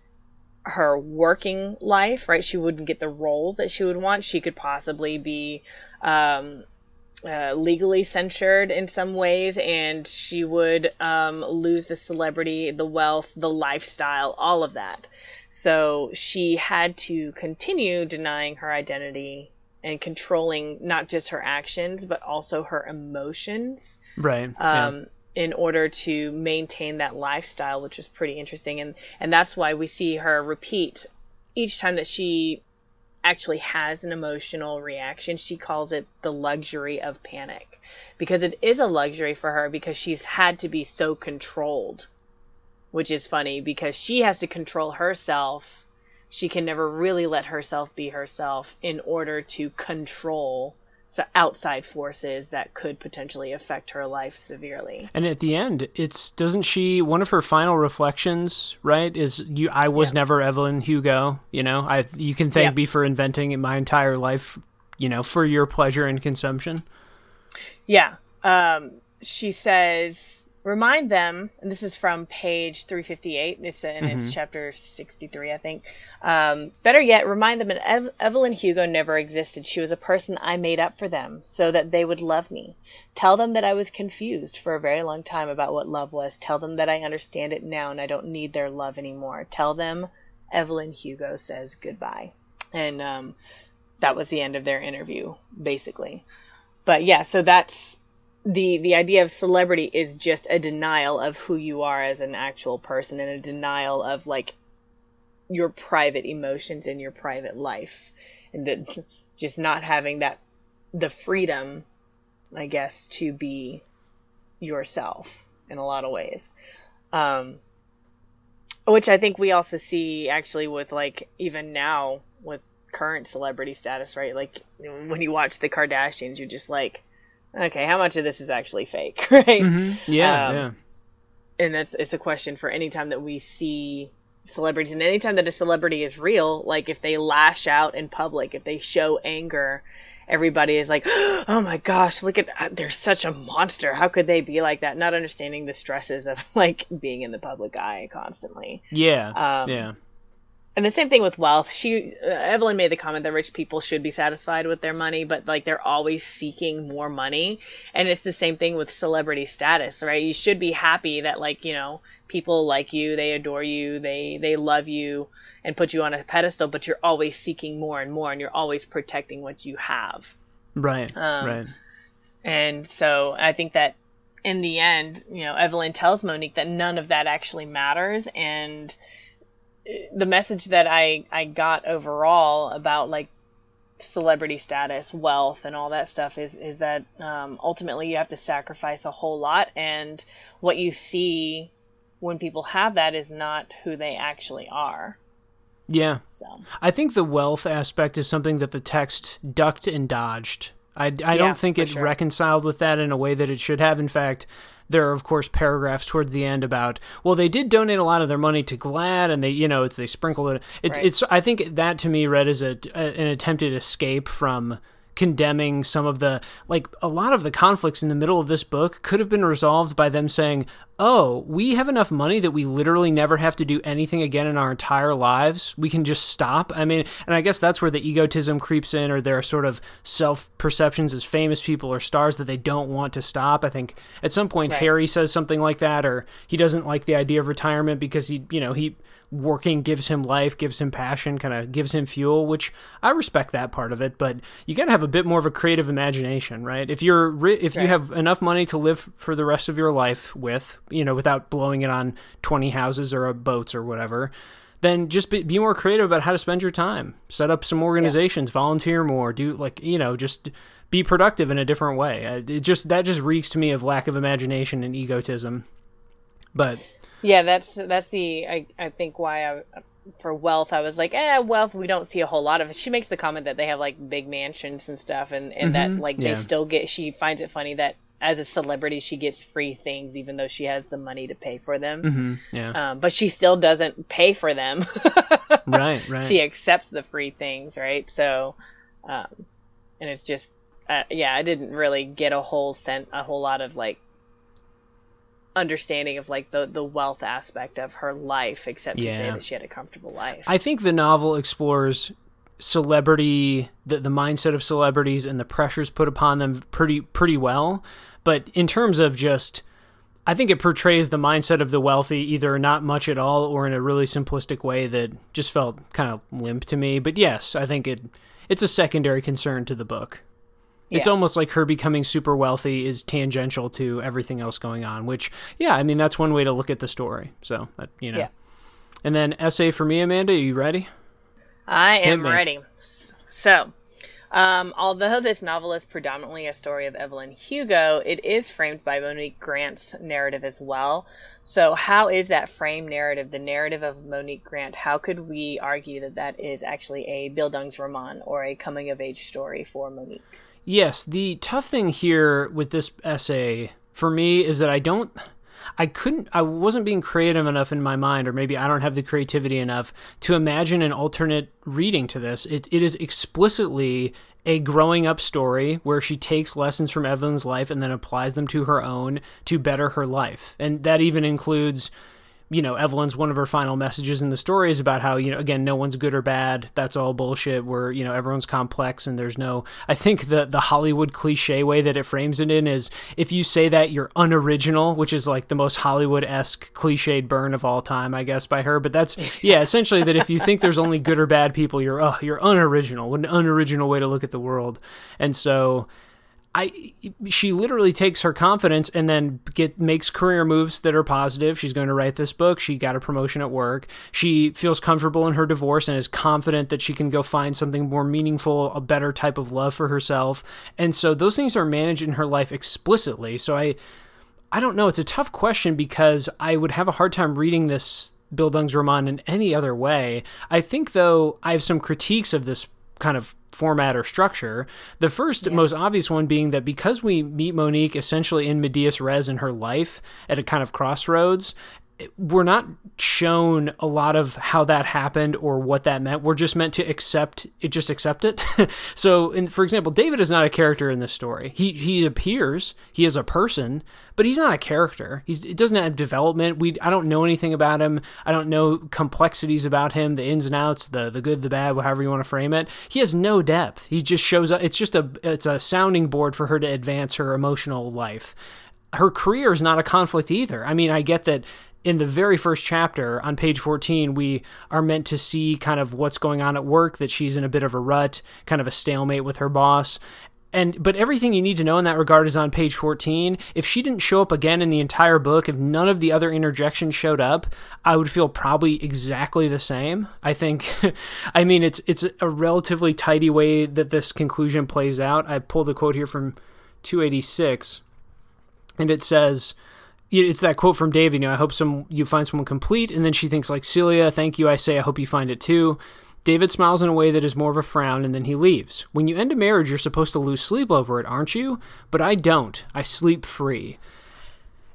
her working life, right? She wouldn't get the roles that she would want. She could possibly be um, uh, legally censured in some ways, and she would um, lose the celebrity, the wealth, the lifestyle, all of that. So she had to continue denying her identity and controlling not just her actions, but also her emotions
Right. yeah.
In order to maintain that lifestyle, which is pretty interesting. And, and that's why we see her repeat each time that she actually has an emotional reaction. She calls it the luxury of panic because it is a luxury for her because she's had to be so controlled, which is funny because she has to control herself. She can never really let herself be herself in order to control outside forces that could potentially affect her life severely.
And at the end, it's doesn't she one of her final reflections, right? Is you I was yeah. never Evelyn Hugo, you know. I you can thank yeah. me for inventing my entire life, you know, for your pleasure and consumption.
Yeah. Um she says remind them, and this is from page 358, it's in mm-hmm. it's chapter 63, I think. Um, better yet, remind them that Ev- Evelyn Hugo never existed. She was a person I made up for them so that they would love me. Tell them that I was confused for a very long time about what love was. Tell them that I understand it now and I don't need their love anymore. Tell them Evelyn Hugo says goodbye. And um, that was the end of their interview, basically. But yeah, so that's the the idea of celebrity is just a denial of who you are as an actual person and a denial of like your private emotions in your private life. And that just not having that the freedom i guess to be yourself in a lot of ways. Um which i think we also see actually with like even now with current celebrity status right? Like when you watch the kardashians you're just like okay, how much of this is actually fake, right?
Mm-hmm. Yeah, um, yeah.
And that's it's a question for any time that we see celebrities, and anytime that a celebrity is real, like if they lash out in public, if they show anger, everybody is like, oh my gosh, look at uh, they're such a monster. How could they be like that? Not understanding the stresses of like being in the public eye constantly.
Yeah, um, yeah
and the same thing with wealth. She uh, Evelyn made the comment that rich people should be satisfied with their money, but like they're always seeking more money. And it's the same thing with celebrity status, right? You should be happy that like, you know, people like you, they adore you, they they love you and put you on a pedestal, but you're always seeking more and more and you're always protecting what you have.
Right. Um, right.
And so I think that in the end, you know, Evelyn tells Monique that none of that actually matters and the message that I I got overall about like celebrity status, wealth, and all that stuff is is that um, ultimately you have to sacrifice a whole lot, and what you see when people have that is not who they actually are.
Yeah. So I think the wealth aspect is something that the text ducked and dodged. I, I yeah, don't think it sure. reconciled with that in a way that it should have. In fact, there are of course paragraphs toward the end about well they did donate a lot of their money to GLAAD and they you know it's they sprinkled it it's right. it's I think that to me read as a, a an attempted escape from condemning some of the like a lot of the conflicts in the middle of this book could have been resolved by them saying oh we have enough money that we literally never have to do anything again in our entire lives. We can just stop. I mean and i guess that's where the egotism creeps in or their sort of self perceptions as famous people or stars that they don't want to stop. I think at some point right. harry says something like that or he doesn't like the idea of retirement because he you know he working gives him life, gives him passion, kind of gives him fuel, which I respect that part of it. But you got to have a bit more of a creative imagination, right? If you're if right. you have enough money to live for the rest of your life with, you know, without blowing it on twenty houses or boats or whatever. Then just be, be more creative about how to spend your time. Set up some organizations, yeah. volunteer more, do like you know, just be productive in a different way. It just that just reeks to me of lack of imagination and egotism. But
yeah, that's that's the I I think why I for wealth I was like, eh, wealth we don't see a whole lot of. She makes the comment that they have like big mansions and stuff, and and mm-hmm. that like yeah. they still get. She finds it funny that as a celebrity she gets free things even though she has the money to pay for them.
Mm-hmm. Yeah.
Um, but she still doesn't pay for them.
right. Right.
She accepts the free things, right? So, um, and it's just. Uh, yeah, I didn't really get a whole sent a whole lot of like understanding of like the the wealth aspect of her life except yeah. to say that she had a comfortable life.
I think the novel explores celebrity the, the mindset of celebrities and the pressures put upon them pretty pretty well. But in terms of just i think it portrays the mindset of the wealthy either not much at all or in a really simplistic way that just felt kind of limp to me. But yes i think it it's a secondary concern to the book it's yeah. almost like her becoming super wealthy is tangential to everything else going on, which, yeah, I mean, that's one way to look at the story. So, you know. Yeah. And then essay for me, Amanda. Are you ready?
I am ready. So, um, although this novel is predominantly a story of Evelyn Hugo, it is framed by Monique Grant's narrative as well. So, how is that frame narrative, the narrative of Monique Grant, how could we argue that that is actually a Bildungsroman or a coming of age story for Monique?
Yes, the tough thing here with this essay for me is that I don't I couldn't I wasn't being creative enough in my mind or maybe I don't have the creativity enough to imagine an alternate reading to this. It it is explicitly a growing up story where she takes lessons from Evelyn's life and then applies them to her own to better her life. And that even includes you know, Evelyn's one of her final messages in the story is about how, you know, again, no one's good or bad. That's all bullshit. Where, you know, everyone's complex and there's no I think the the Hollywood cliche way that it frames it in is if you say that you're unoriginal, which is like the most Hollywood esque cliched burn of all time, I guess, by her. But that's yeah, essentially that if you think there's only good or bad people, you're oh, you're unoriginal. What an unoriginal way to look at the world. And so I she literally takes her confidence and then get makes career moves that are positive. She's going to write this book. She got a promotion at work. She feels comfortable in her divorce and is confident that she can go find something more meaningful, a better type of love for herself. And so those things are managed in her life explicitly. So I I don't know, it's a tough question because I would have a hard time reading this Bildungsroman in any other way. I think though I have some critiques of this kind of format or structure. The first, yeah. most obvious one being that because we meet Monique essentially in medias res in her life at a kind of crossroads, we're not shown a lot of how that happened or what that meant. We're just meant to accept it, just accept it. so, in, for example, David is not a character in this story. He he appears, he is a person, but he's not a character. He's it doesn't have development. We I don't know anything about him. I don't know complexities about him, the ins and outs, the the good, the bad, however you want to frame it. He has no depth. He just shows up. It's just a it's a sounding board for her to advance her emotional life her career is not a conflict either. I mean, I get that in the very first chapter on page 14 we are meant to see kind of what's going on at work that she's in a bit of a rut kind of a stalemate with her boss. And but everything you need to know in that regard is on page 14 if she didn't show up again in the entire book if none of the other interjections showed up i would feel probably exactly the same. I think i mean it's it's a relatively tidy way that this conclusion plays out. I pulled a quote here from 286 and it says it's that quote from Dave, you know, I hope some you find someone complete, and then she thinks like Celia, thank you. I say, I hope you find it too. David smiles in a way that is more of a frown, and then he leaves. When you end a marriage, you're supposed to lose sleep over it, aren't you? But I don't. I sleep free.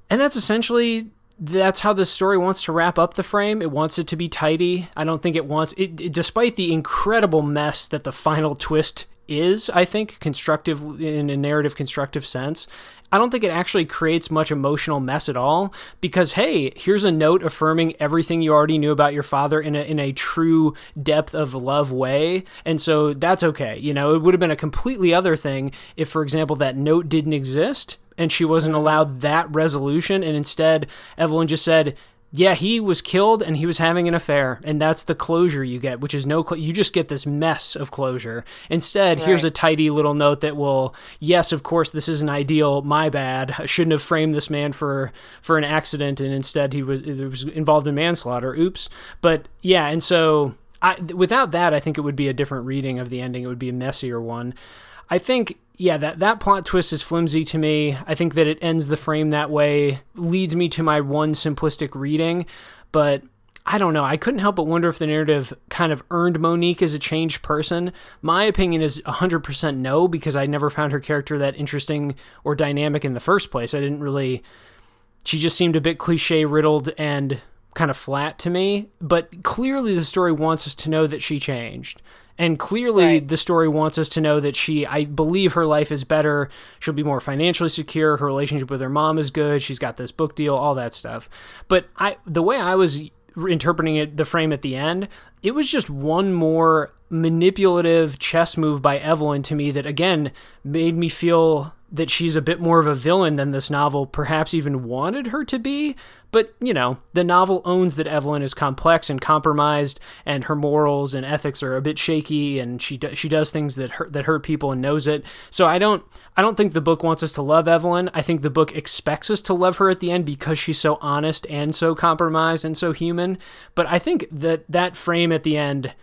And that's essentially that's how this story wants to wrap up the frame. It wants it to be tidy. I don't think it wants it, it despite the incredible mess that the final twist is, I think, constructive in a narrative constructive sense. I don't think it actually creates much emotional mess at all because hey, here's a note affirming everything you already knew about your father in a in a true depth of love way. And so that's okay. You know, it would have been a completely other thing if for example that note didn't exist and she wasn't mm-hmm. allowed that resolution and instead Evelyn just said, yeah, he was killed and he was having an affair, and that's the closure you get, which is no. Cl- you just get this mess of closure. Instead, right. here's a tidy little note that will, yes, of course, this isn't ideal. My bad. I shouldn't have framed this man for for an accident, and instead he was was involved in manslaughter. Oops. But yeah, and so I, without that, I think it would be a different reading of the ending. It would be a messier one. I think yeah, that, that plot twist is flimsy to me. I think that it ends the frame that way, leads me to my one simplistic reading, but I don't know. I couldn't help but wonder if the narrative kind of earned Monique as a changed person. My opinion is 100% no, because I never found her character that interesting or dynamic in the first place. I didn't really. She just seemed a bit cliche riddled and kind of flat to me, but clearly the story wants us to know that she changed. And clearly, right. the story wants us to know that she, I believe her life is better. She'll be more financially secure. Her relationship with her mom is good. She's got this book deal, all that stuff. But I, the way I was interpreting it, the frame at the end, it was just one more manipulative chess move by Evelyn to me that, again, made me feel that she's a bit more of a villain than this novel perhaps even wanted her to be. But, you know, the novel owns that Evelyn is complex and compromised and her morals and ethics are a bit shaky and she do, she does things that hurt that hurt people and knows it. So I don't I don't think the book wants us to love Evelyn. I think the book expects us to love her at the end because she's so honest and so compromised and so human. But I think that that frame at the end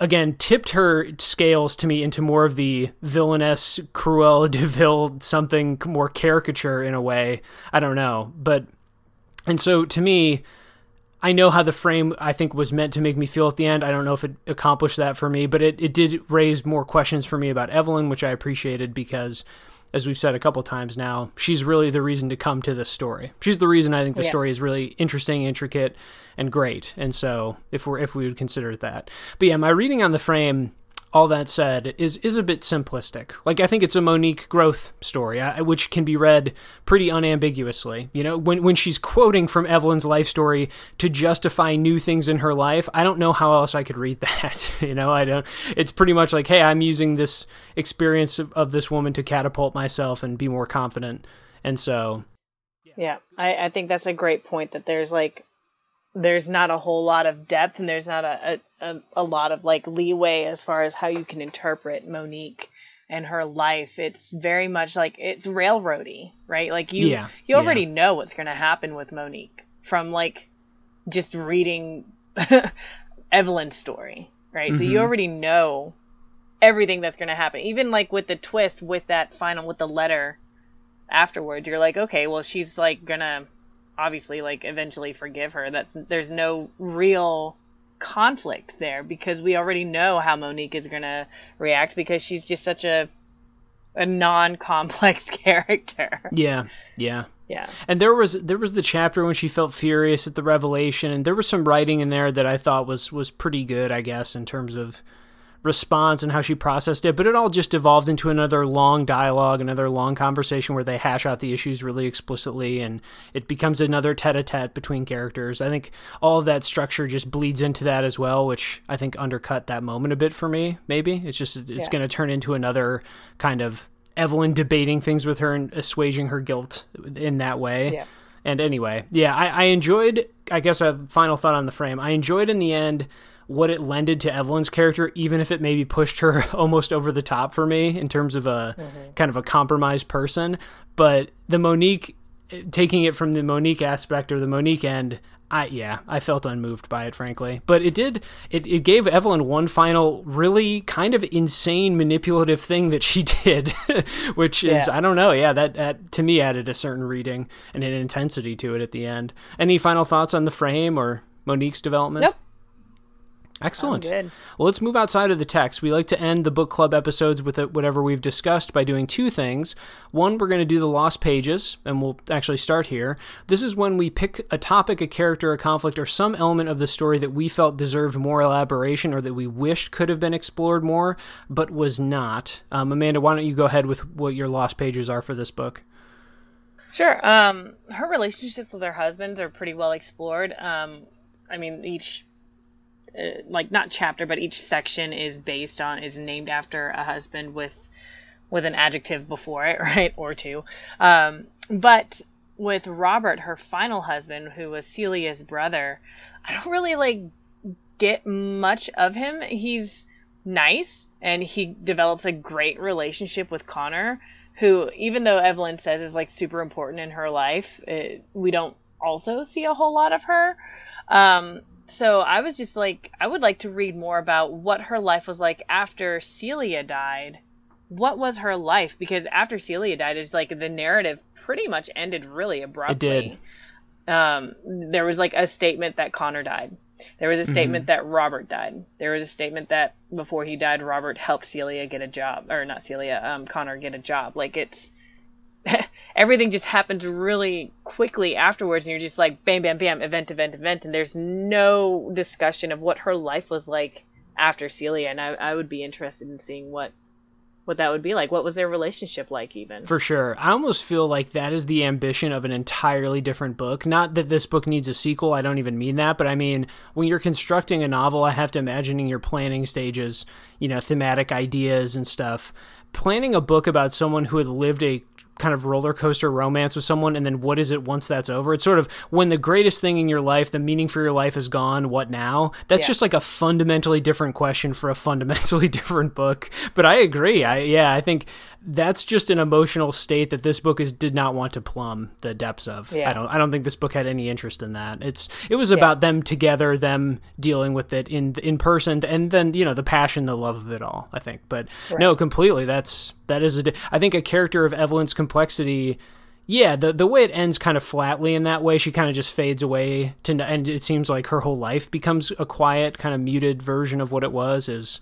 again tipped her scales to me into more of the villainous Cruella de Vil something more caricature in a way. I don't know, but and so to me, I know how the frame I think was meant to make me feel at the end. I don't know if it accomplished that for me, but it, it did raise more questions for me about Evelyn, which I appreciated because as we've said a couple times now, she's really the reason to come to this story. She's the reason I think the yeah. story is really interesting, intricate, and great. And so if we're if we would consider that. But yeah, my reading on the frame all that said, is is a bit simplistic. Like I think it's a Monique growth story, uh, which can be read pretty unambiguously. You know, when when she's quoting from Evelyn's life story to justify new things in her life, I don't know how else I could read that. you know, I don't. It's pretty much like, hey, I'm using this experience of, of this woman to catapult myself and be more confident. And so,
yeah, yeah I, I think that's a great point. That there's like there's not a whole lot of depth and there's not a, a, a, lot of like leeway as far as how you can interpret Monique and her life. It's very much like it's railroady, right? Like you yeah, you already yeah. know what's going to happen with Monique from like just reading Evelyn's story, right? Mm-hmm. So you mm-hmm. already know everything that's going to happen. Even like with the twist with that final with the letter afterwards, you're like, okay, well she's like going to obviously like eventually forgive her. That's there's no real conflict there because we already know how Monique is going to react because she's just such a a non-complex character.
Yeah. Yeah.
Yeah.
And there was there was the chapter when she felt furious at the revelation and there was some writing in there that I thought was was pretty good, I guess, in terms of response and how she processed it, but it all just evolved into another long dialogue, another long conversation where they hash out the issues really explicitly, and it becomes another tete-a-tete between characters. I think all of that structure just bleeds into that as well, which I think undercut that moment a bit for me. Maybe it's just it's yeah. going to turn into another kind of Evelyn debating things with her and assuaging her guilt in that way.
Yeah.
And anyway, yeah, I, I enjoyed. I guess a final thought on the frame. I enjoyed in the end what it lended to Evelyn's character, even if it maybe pushed her almost over the top for me in terms of a mm-hmm. kind of a compromised person. But the Monique, taking it from the Monique aspect or the Monique end, I yeah, I felt unmoved by it, frankly. But it did it, it gave Evelyn one final really kind of insane manipulative thing that she did, which is yeah. I don't know, yeah, that, that to me added a certain reading and an intensity to it at the end. Any final thoughts on the frame or Monique's development?
Nope.
Excellent. Well, let's move outside of the text. We like to end the book club episodes with whatever we've discussed by doing two things. One, we're going to do the lost pages, and we'll actually start here. This is when we pick a topic, a character, a conflict, or some element of the story that we felt deserved more elaboration or that we wished could have been explored more, but was not. Um, Amanda, why don't you go ahead with what your lost pages are for this book?
Sure. Um, her relationships with her husbands are pretty well explored. Um, I mean, each uh, like not chapter, but each section is based on is named after a husband with with an adjective before it, right, or two. Um, but with Robert, her final husband, who was Celia's brother, I don't really like get much of him. He's nice and he develops a great relationship with Connor, who even though Evelyn says is like super important in her life, it, we don't also see a whole lot of her. Um, so I was just like, I would like to read more about what her life was like after Celia died. What was her life? Because after Celia died, it's like the narrative pretty much ended really abruptly.
It
did. Um, there was like a statement that Connor died. There was a mm-hmm. statement mm-hmm. that Robert died. There was a statement that before he died, Robert helped Celia get a job, or not Celia, um, Connor get a job. Like it's everything just happens really quickly afterwards and you're just like bam bam bam event event event and there's no discussion of what her life was like after celia and i, I would be interested in seeing what what that would be like. What was their relationship like even?
For sure. I almost feel like that is the ambition of an entirely different book. Not that this book needs a sequel i don't even mean that but i mean when you're constructing a novel i have to imagine in your planning stages you know thematic ideas and stuff. Planning a book about someone who had lived a kind of roller coaster romance with someone and then what is it once that's over? It's sort of when the greatest thing in your life the meaning for your life is gone what now? That's yeah. just like a fundamentally different question for a fundamentally different book. But i agree. I yeah i think that's just an emotional state that this book is did not want to plumb the depths of yeah. i don't i don't think this book had any interest in that it's it was about yeah. them together them dealing with it in in person and then you know the passion the love of it all i think but right. no completely that's that is a i think a character of evelyn's complexity Yeah, the the way it ends kind of flatly in that way, she kind of just fades away to, and it seems like her whole life becomes a quiet, kind of muted version of what it was. Is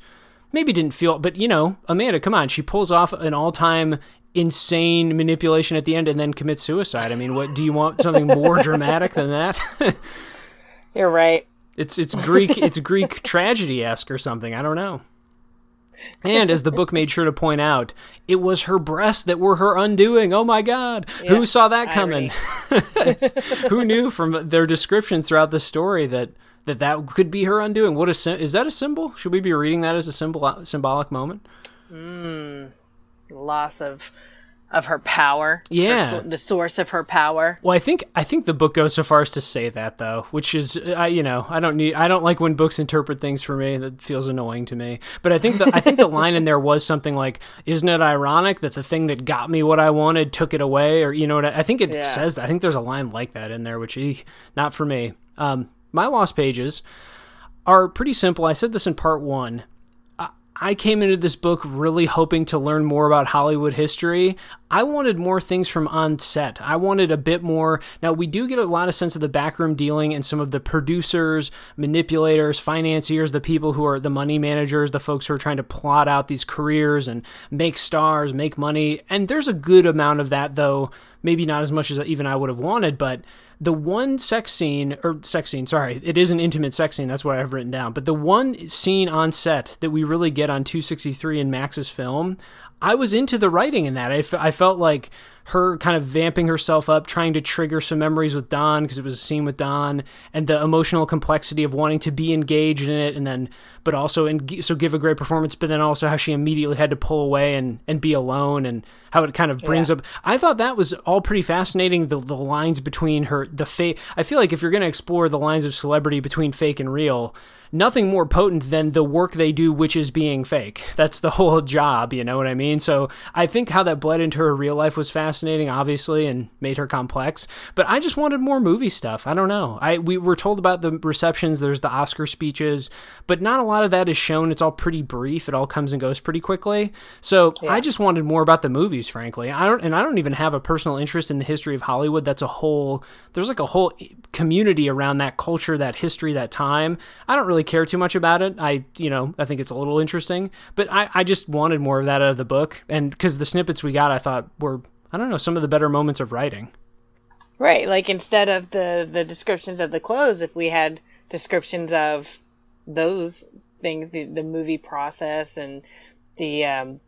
maybe didn't feel, but you know, Amanda, come on, she pulls off an all time insane manipulation at the end and then commits suicide. I mean, what do you want? Something more dramatic than that?
You're right.
It's it's Greek it's Greek tragedy esque or something. I don't know. And as the book made sure to point out, it was her breasts that were her undoing. Oh my God. Yeah, Who saw that coming? Who knew from their descriptions throughout the story that that, that could be her undoing? What is, is that a symbol? Should we be reading that as a symbol, symbolic moment?
Mm, loss of of her power.
Yeah,
the source of her power.
Well, I think I think the book goes so far as to say that though, which is I you know I don't need I don't like when books interpret things for me. That feels annoying to me. But I think the I think the line in there was something like, "Isn't it ironic that the thing that got me what I wanted took it away?" Or you know what I, I think it yeah. says. That. I think there's a line like that in there, which eek, not for me. Um, my lost pages are pretty simple. I said this in part one. I came into this book really hoping to learn more about Hollywood history. I wanted more things from on set. I wanted a bit more. Now, we do get a lot of sense of the backroom dealing and some of the producers, manipulators, financiers, the people who are the money managers, the folks who are trying to plot out these careers and make stars, make money. And there's a good amount of that, though, maybe not as much as even I would have wanted, but the one sex scene or sex scene sorry it is an intimate sex scene that's what i've written down but the one scene on set that we really get on 263 in max's film i was into the writing in that I, f- I felt like her kind of vamping herself up, trying to trigger some memories with Don because it was a scene with Don, and the emotional complexity of wanting to be engaged in it, and then but also and so give a great performance, but then also how she immediately had to pull away and and be alone, and how it kind of brings yeah. up. I thought that was all pretty fascinating. The the lines between her the fake. I feel like if you're going to explore the lines of celebrity between fake and real nothing more potent than the work they do, which is being fake. That's the whole job, you know what I mean? So I think how that bled into her real life was fascinating, obviously, and made her complex. But I just wanted more movie stuff. I don't know. I we were told about the receptions. There's the Oscar speeches, but not a lot of that is shown. It's all pretty brief. It all comes and goes pretty quickly. So yeah. I just wanted more about the movies, frankly. I don't, and I don't even have a personal interest in the history of Hollywood. That's a whole. There's like a whole community around that culture, that history, that time. I don't really really care too much about it. I, you know, I think it's a little interesting, but I, I just wanted more of that out of the book. And because the snippets we got, I thought were, I don't know, some of the better moments of writing.
Right. Like instead of the, the descriptions of the clothes, if we had descriptions of those things, the, the movie process and the, um,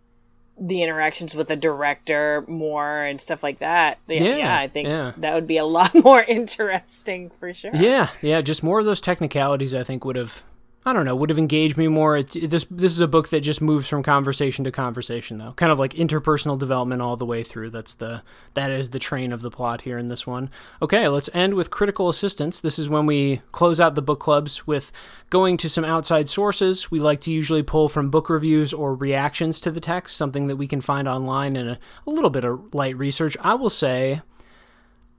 the interactions with the director more and stuff like that. Yeah, yeah I think yeah. that would be a lot more interesting for sure.
Yeah, yeah, just more of those technicalities I think would have I don't know, would have engaged me more. It, this this is a book that just moves from conversation to conversation, though, kind of like interpersonal development all the way through. That's the that is the train of the plot here in this one. Okay, let's end with critical assistance. This is when we close out the book clubs with going to some outside sources. We like to usually pull from book reviews or reactions to the text, something that we can find online and a, a little bit of light research. I will say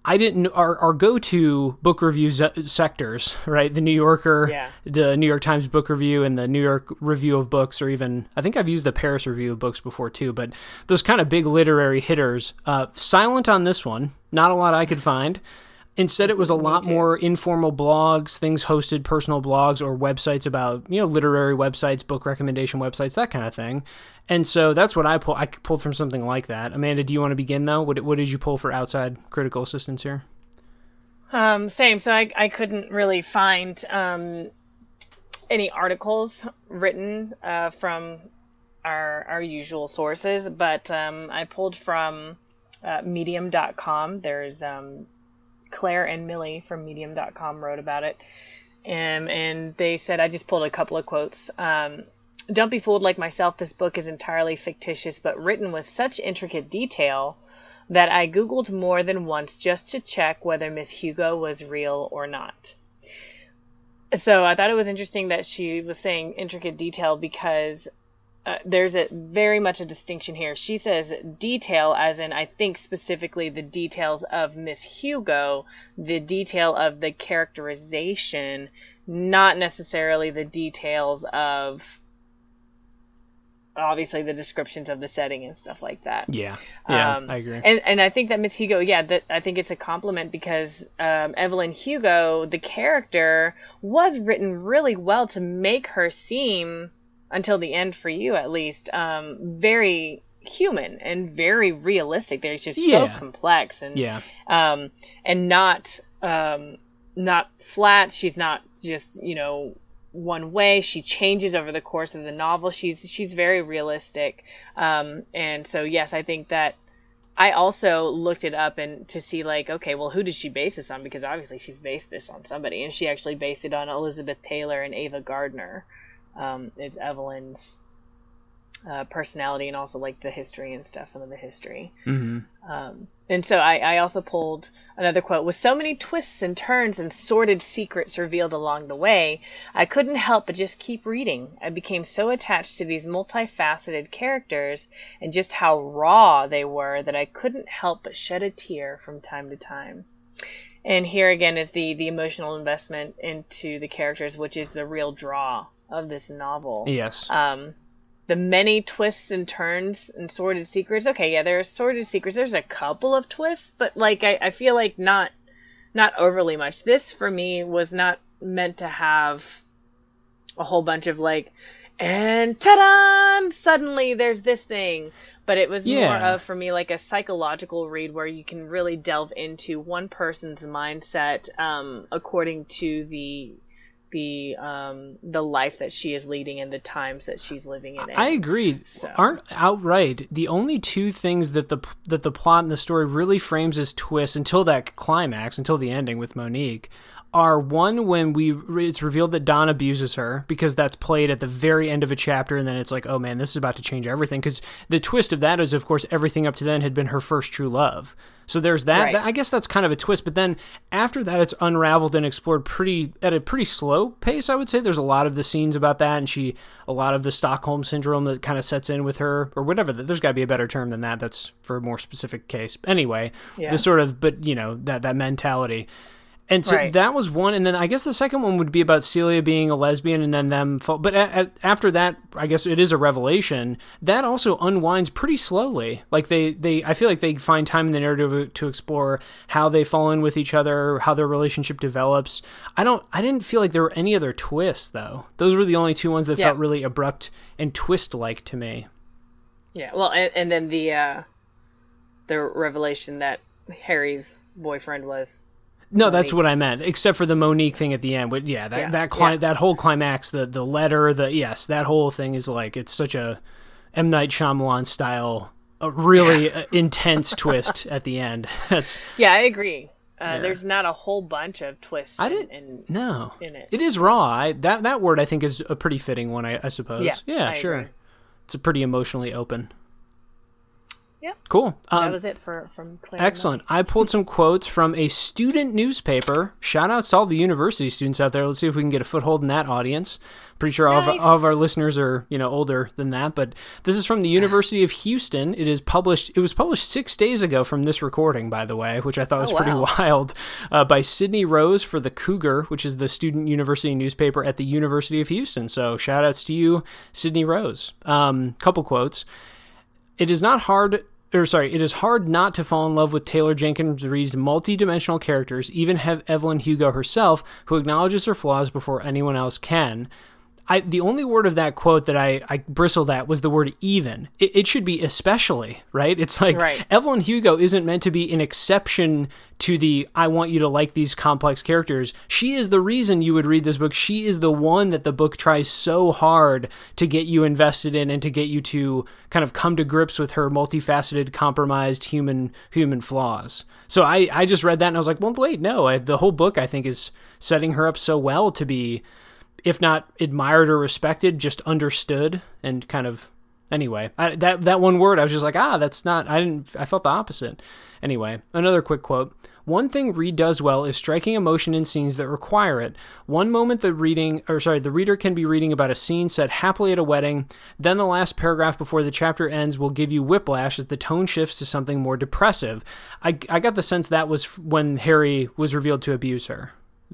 I didn't our, our go-to book review sectors, right? The New Yorker, yeah. the New York Times book review and the New York review of books or even I think I've used the Paris review of books before too, but those kind of big literary hitters uh, silent on this one. Not a lot I could find. Instead, it was a lot more informal blogs, things hosted, personal blogs, or websites about you know literary websites, book recommendation websites, that kind of thing. And so that's what I pulled. I pulled from something like that. Amanda, do you want to begin though? What what did you pull for outside critical assistance here?
Um, same. So I I couldn't really find um, any articles written uh, from our our usual sources, but um, I pulled from uh, Medium.com. There's um, Claire and Millie from Medium.com wrote about it. Um, and they said, I just pulled a couple of quotes. Um, Don't be fooled like myself. This book is entirely fictitious, but written with such intricate detail that I Googled more than once just to check whether Miss Hugo was real or not. So I thought it was interesting that she was saying intricate detail because uh, there's a very much a distinction here. She says detail, as in I think specifically the details of Miss Hugo, the detail of the characterization, not necessarily the details of obviously the descriptions of the setting and stuff like that.
Yeah, yeah,
Um,
I agree.
And and I think that Miss Hugo, yeah, that I think it's a compliment because um, Evelyn Hugo, the character, was written really well to make her seem, until the end for you at least, um, very human and very realistic. They're just
Yeah.
so complex and
yeah,
um, and not um, not flat. She's not just you know one way. She changes over the course of the novel. She's she's very realistic, um, and so yes, I think that I also looked it up and to see like okay, well, who did she base this on? Because obviously she's based this on somebody, and she actually based it on Elizabeth Taylor and Ava Gardner. Um, is Evelyn's uh, personality and also like the history and stuff, some of the history.
hmm
Um, and so I, I also pulled another quote with so many twists and turns and sordid secrets revealed along the way, I couldn't help but just keep reading. I became so attached to these multifaceted characters and just how raw they were that I couldn't help but shed a tear from time to time. And here again is the, the emotional investment into the characters, which is the real draw of this novel
yes,
um, the many twists and turns and sordid secrets. Okay, yeah, there's sordid secrets. There's a couple of twists, but like I, I feel like not not overly much. This for me was not meant to have a whole bunch of like and ta-da! Suddenly there's this thing. But it was more of for me like a psychological read where you can really delve into one person's mindset um, according to the the um, the life that she is leading and the times that she's living in. it.
I agree.
So-
Aren't outright the only two things that the that the plot and the story really frames as twists until that climax, until the ending with Monique, are one when we it's revealed that Don abuses her because that's played at the very end of a chapter, and then it's like, oh man, this is about to change everything. Because the twist of that is, of course, everything up to then had been her first true love. So there's that.
Right.
I guess that's kind of a twist. But then after that, it's unraveled and explored pretty at a pretty slow pace. I would say there's a lot of the scenes about that, and she a lot of the Stockholm syndrome that kind of sets in with her, or whatever. There's got to be a better term than that. That's for a more specific case. Anyway,
Yeah.
the sort of but you know that that mentality. And so
Right.
that was one, and then I guess the second one would be about Celia being a lesbian, and then them. Fall, but a a- after that, I guess it is a revelation. That also unwinds pretty slowly. Like they, they, I feel like they find time in the narrative to explore how they fall in with each other, how their relationship develops. I don't, I didn't feel like there were any other twists though. Those were the only two ones that
Yeah.
felt really abrupt and twist-like to me.
Yeah, well, and, and then the uh, the revelation that Harry's boyfriend was.
No, that's what I meant. Except for the Monique thing at the end, but yeah, that
Yeah,
that cli-
yeah.
that whole climax, the the letter, the yes, that whole thing is like it's such a M Night Shyamalan style, a really uh, intense twist at the end. That's
Yeah, I agree. Uh,
Yeah.
There's not a whole bunch of twists.
I didn't-
in-
no,
In it.
it is raw. I, that that word I think is a pretty fitting one. I, I suppose.
Yeah,
yeah,
I
sure.
agree.
It's a pretty emotionally open.
Yep.
Cool.
that
Um,
was it for from Claire.
Excellent. I pulled some quotes from a student newspaper. Shout out to all the university students out there. Let's see if we can get a foothold in that audience. Pretty sure all, of, all of our listeners are, you know, older than that. But this is from the University of Houston. It is published. It was published six days ago from this recording, by the way, which I thought was
Oh,
pretty wild. Uh, by Sydney Rose for the Cougar, which is the student university newspaper at the University of Houston. So shout outs to you, Sydney Rose. Um, couple quotes it is not hard or sorry, it is hard not to fall in love with Taylor Jenkins Reid's multi-dimensional characters, even have Evelyn Hugo herself, who acknowledges her flaws before anyone else can. I the only word of that quote that I, I bristled at was the word even. It, it should be especially, right? It's like
Right.
Evelyn Hugo isn't meant to be an exception to the I want you to like these complex characters. She is the reason you would read this book. She is the one that the book tries so hard to get you invested in and to get you to kind of come to grips with her multifaceted, compromised human human flaws. So I I just read that and I was like, well, wait, no. I, the whole book I think is setting her up so well to be if not admired or respected, just understood and kind of anyway. I, that that one word, I was just like, ah, that's not. I didn't. I felt the opposite. Anyway, another quick quote. One thing Reid does well is striking emotion in scenes that require it. One moment the reading, or sorry, the reader can be reading about a scene set happily at a wedding. Then the last paragraph before the chapter ends will give you whiplash as the tone shifts to something more depressive. I, I got the sense that was when Harry was revealed to abuse her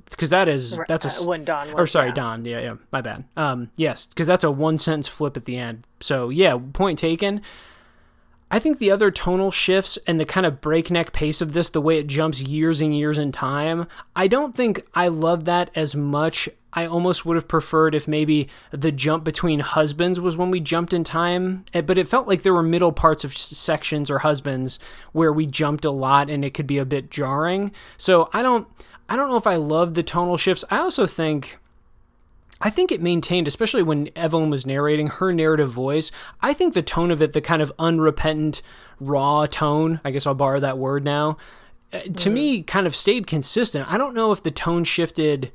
because that is that's a
uh, when Don
or sorry
yeah.
Don yeah yeah my bad um yes because that's a one sentence flip at the end so yeah point taken I think the other tonal shifts and the kind of breakneck pace of this, the way it jumps years and years in time, I don't think I love that as much. I almost would have preferred if maybe the jump between husbands was when we jumped in time, eh, but it felt like there were middle parts of sections or husbands where we jumped a lot and it could be a bit jarring. So I don't I don't know if I love the tonal shifts. I also think I think it maintained, especially when Evelyn was narrating her narrative voice. I think the tone of it, the kind of unrepentant, raw tone, I guess I'll borrow that word now, uh, to me kind of stayed consistent. I don't know if the tone shifted.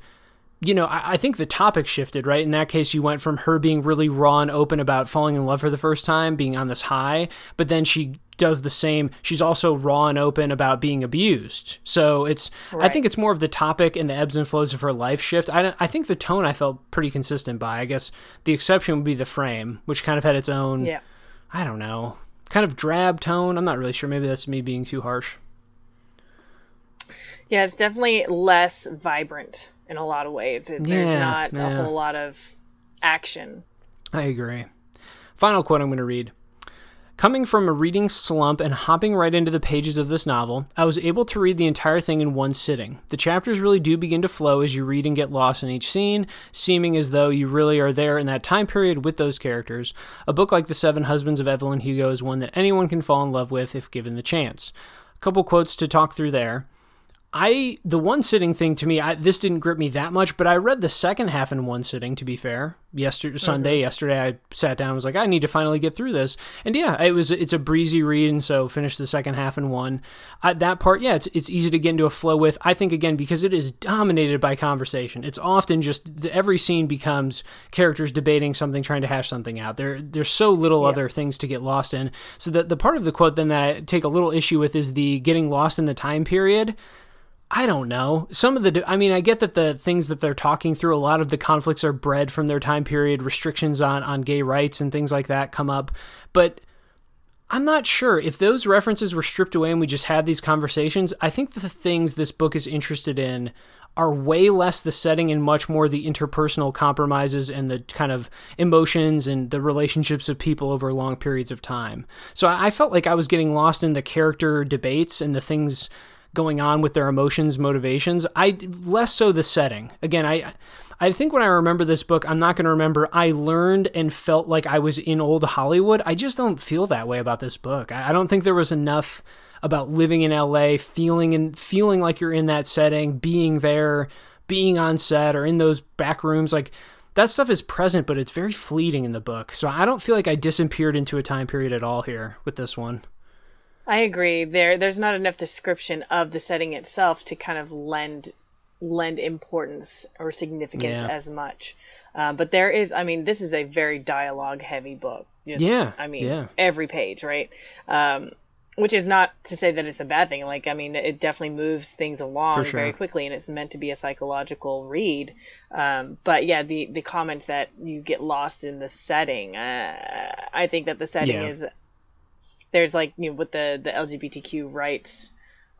You know, I, I think the topic shifted, right? In that case, you went from her being really raw and open about falling in love for the first time, being on this high, but then she does the same. She's also raw and open about being abused. So it's right. I think it's more of the topic and the ebbs and flows of her life shift. I I think the tone I felt pretty consistent by. I guess the exception would be the frame, which kind of had its own
yeah.
I don't know, kind of drab tone. I'm not really sure. Maybe that's me being too harsh.
Yeah, it's definitely less vibrant in a lot of ways. It, yeah, there's not yeah. a whole lot of action.
I agree. Final quote I'm going to read. Coming from a reading slump and hopping right into the pages of this novel, I was able to read the entire thing in one sitting. The chapters really do begin to flow as you read and get lost in each scene, seeming as though you really are there in that time period with those characters. A book like The Seven Husbands of Evelyn Hugo is one that anyone can fall in love with if given the chance. A couple quotes to talk through there. I the one sitting thing to me, I, this didn't grip me that much, but I read the second half in one sitting. To be fair, yesterday Sunday, yesterday I sat down, and was like, I need to finally get through this, and yeah, it was it's a breezy read, and so finished the second half in one. I, that part, yeah, it's it's easy to get into a flow with. I think again because it is dominated by conversation. It's often just the, every scene becomes characters debating something, trying to hash something out. There there's so little yeah. other things to get lost in. So the the part of the quote then that I take a little issue with is the getting lost in the time period I don't know. Some of the, I mean, I get that the things that they're talking through, a lot of the conflicts are bred from their time period. Restrictions on on gay rights and things like that come up, but I'm not sure if those references were stripped away and we just had these conversations. I think the things this book is interested in are way less the setting and much more the interpersonal compromises and the kind of emotions and the relationships of people over long periods of time. So I felt like I was getting lost in the character debates and the things going on with their emotions, motivations. I less so the setting. Again, I I think when I remember this book, I'm not going to remember I learned and felt like I was in old Hollywood. I just don't feel that way about this book. I, I don't think there was enough about living in LA, feeling and feeling like you're in that setting, being there, being on set or in those back rooms like that stuff is present, but it's very fleeting in the book. So I don't feel like I disappeared into a time period at all here with this one.
I agree. There, there's not enough description of the setting itself to kind of lend lend importance or significance yeah. as much. Uh, but there is, I mean, this is a very dialogue heavy book.
Just, yeah.
I mean,
yeah.
every page, right? Um, which is not to say that it's a bad thing. Like, I mean, it definitely moves things along sure. very quickly, and it's meant to be a psychological read. Um, but yeah, the the comment that you get lost in the setting, uh, I think that the setting yeah. is there's like you know with the the LGBTQ rights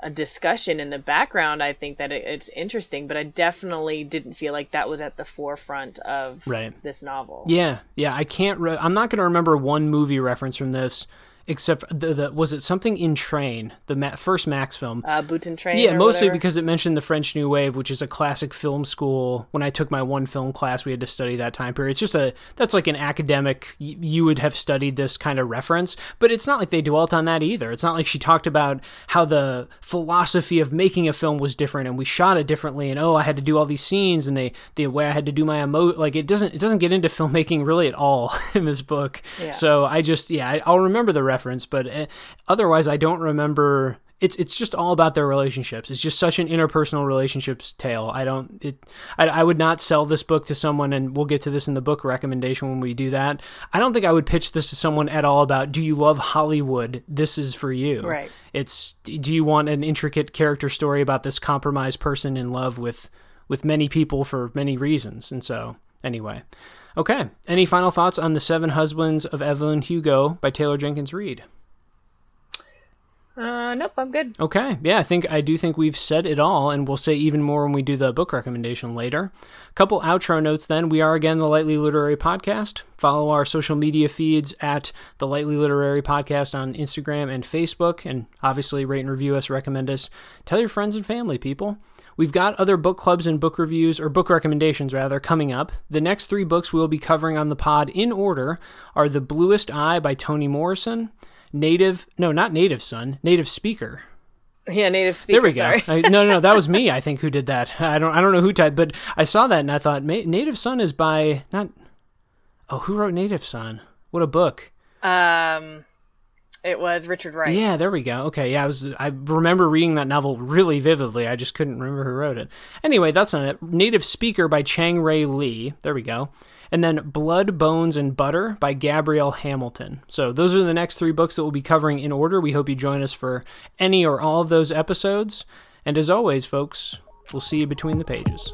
a discussion in the background i think that it, it's interesting but i definitely didn't feel like that was at the forefront of
right.
this novel
yeah yeah i can't re- i'm not going to remember one movie reference from this except the, the was it something in Train, the ma- first Max film?
Uh, Boute-en-Train.
Yeah, mostly
whatever.
because it mentioned the French New Wave, which is a classic film school. When I took my one film class, we had to study that time period. It's just a that's like an academic. You would have studied this kind of reference, but it's not like they dwelt on that either. It's not like she talked about how the philosophy of making a film was different and we shot it differently, and oh, I had to do all these scenes and they the way I had to do my emo like it doesn't it doesn't get into filmmaking really at all in this book. Yeah. So I just yeah I'll remember the reference, but uh, otherwise, I don't remember. It's it's just all about their relationships. It's just such an interpersonal relationships tale. I don't it. I, I would not sell this book to someone, and we'll get to this in the book recommendation when we do that. I don't think I would pitch this to someone at all about. Do you love Hollywood? This is for you.
Right.
It's. Do you want an intricate character story about this compromised person in love with with many people for many reasons? And so anyway. Okay. Any final thoughts on The Seven Husbands of Evelyn Hugo by Taylor Jenkins Reid?
Uh, nope, I'm good.
Okay. Yeah, I think I do think we've said it all, and we'll say even more when we do the book recommendation later. Couple outro notes then. We are again the Lightly Literary Podcast. Follow our social media feeds at the Lightly Literary Podcast on Instagram and Facebook, and obviously rate and review us, recommend us. Tell your friends and family, people. We've got other book clubs and book reviews, or book recommendations rather, coming up. The next three books we'll be covering on the pod in order are The Bluest Eye by Toni Morrison, Native, no, not Native Son, Native Speaker.
Yeah, native speaker.
There we go. I, no, no, no, that was me. I think who did that. I don't, I don't know who typed, but I saw that and I thought Native Son is by not. Oh, who wrote Native Son? What a book.
Um, it was Richard Wright.
Yeah, there we go. Okay, yeah, I was. I remember reading that novel really vividly. I just couldn't remember who wrote it. Anyway, that's not it. Native Speaker by Chang-Rae Lee. There we go and then Blood, Bones, and Butter by Gabrielle Hamilton. So those are the next three books that we'll be covering in order. We hope you join us for any or all of those episodes. And as always, folks, we'll see you between the pages.